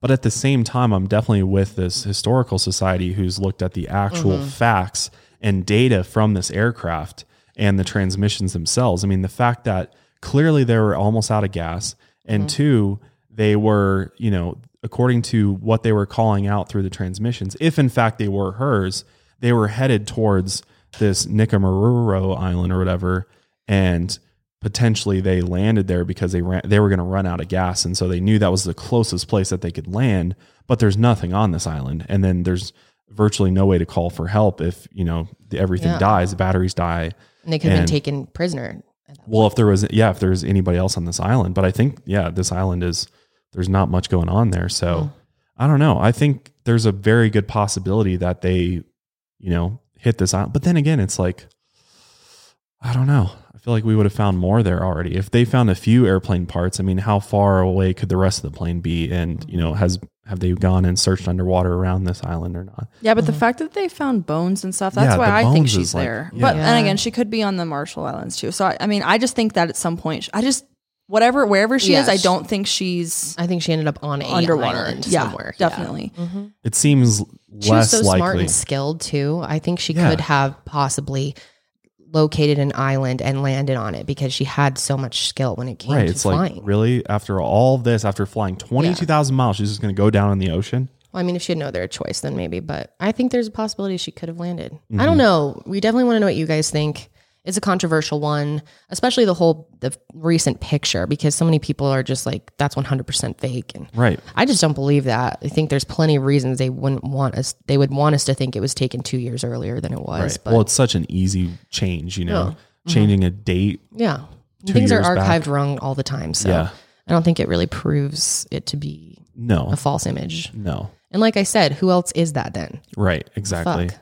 But at the same time, I'm definitely with this historical society who's looked at the actual Mm-hmm. facts and data from this aircraft and the transmissions themselves. I mean, the fact that clearly they were almost out of gas, and Mm-hmm. two, they were, you know, according to what they were calling out through the transmissions, if in fact they were hers, they were headed towards this Nikumaroro island or whatever, and potentially they landed there because they ran they were going to run out of gas and so they knew that was the closest place that they could land but there's nothing on this island and then there's virtually no way to call for help if you know everything Yeah. dies the batteries die And they could have been taken prisoner. well if there was yeah if there's anybody else on this island but i think yeah this island is there's not much going on there. So hmm. i don't know. I think there's a very good possibility that they you know hit this island. But then again it's like i don't know. I feel like we would have found more there already. If they found a few airplane parts i mean how far away could the rest of the plane be? And you know has have they gone and searched underwater around this island or not Yeah, but the uh-huh. fact that they found bones and stuff, that's Yeah, why I think she's is like- there. yeah. But Yeah. then again, she could be on the Marshall Islands too. So I, I mean, I just think that at some point, I just whatever wherever she Yeah, is, I don't think she's I think she ended up on underwater. island yeah, somewhere. Yeah. definitely. Mm-hmm. it seems She was so smart and skilled too. I think she Yeah. could have possibly located an island and landed on it because she had so much skill when it came right to it's flying. like really after all this after flying 22000 miles she's just going to go down in the ocean Well, I mean, if she had no other choice, then maybe. But I think there's a possibility she could have landed. I Mm-hmm. don't know. We definitely want to know what you guys think. It's a controversial one, especially the whole the recent picture because so many people are just like that's 100% fake and right I just don't believe that. I think there's plenty of reasons they wouldn't want us they would want us to think it was taken 2 years earlier than it was. Right. But well, it's such an easy change, you know, changing a mm-hmm. date. yeah. two Things are years back. archived wrong all the time, so Yeah. I don't think it really proves it to be No, a false image. no. And like I said, who else is that then? Right. Exactly. Fuck.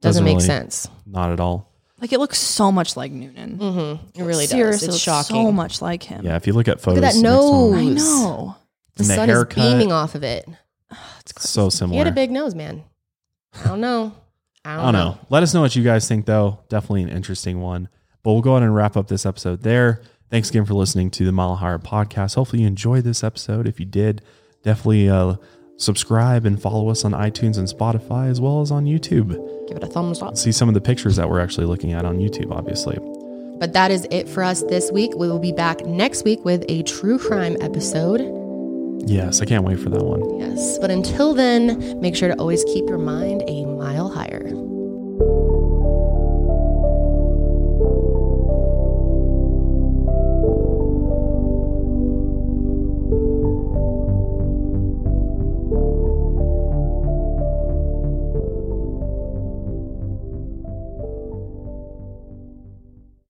Doesn't, make really- sense. Not at all. Like it looks so much like Noonan. Mm-hmm. It really Seriously, does. It's looks shocking. So much like him. Yeah. If you look at photos, Look at that nose. him, I know. The And the sun haircut. is beaming off of it. (sighs) It's so similar. He had a big nose, man. I don't know. I don't, I don't know. Let us know what you guys think, though. Definitely an interesting one. But we'll go ahead and wrap up this episode there. Thanks again for listening to the Mile Higher podcast. Hopefully, you enjoyed this episode. If you did, definitely uh, subscribe and follow us on iTunes and Spotify, as well as on YouTube. Give it a thumbs up. See some of the pictures that we're actually looking at on YouTube, obviously. But that is it for us this week. We will be back next week with a true crime episode. Yes, I can't wait for that one. Yes. But until then, make sure to always keep your mind a mile higher.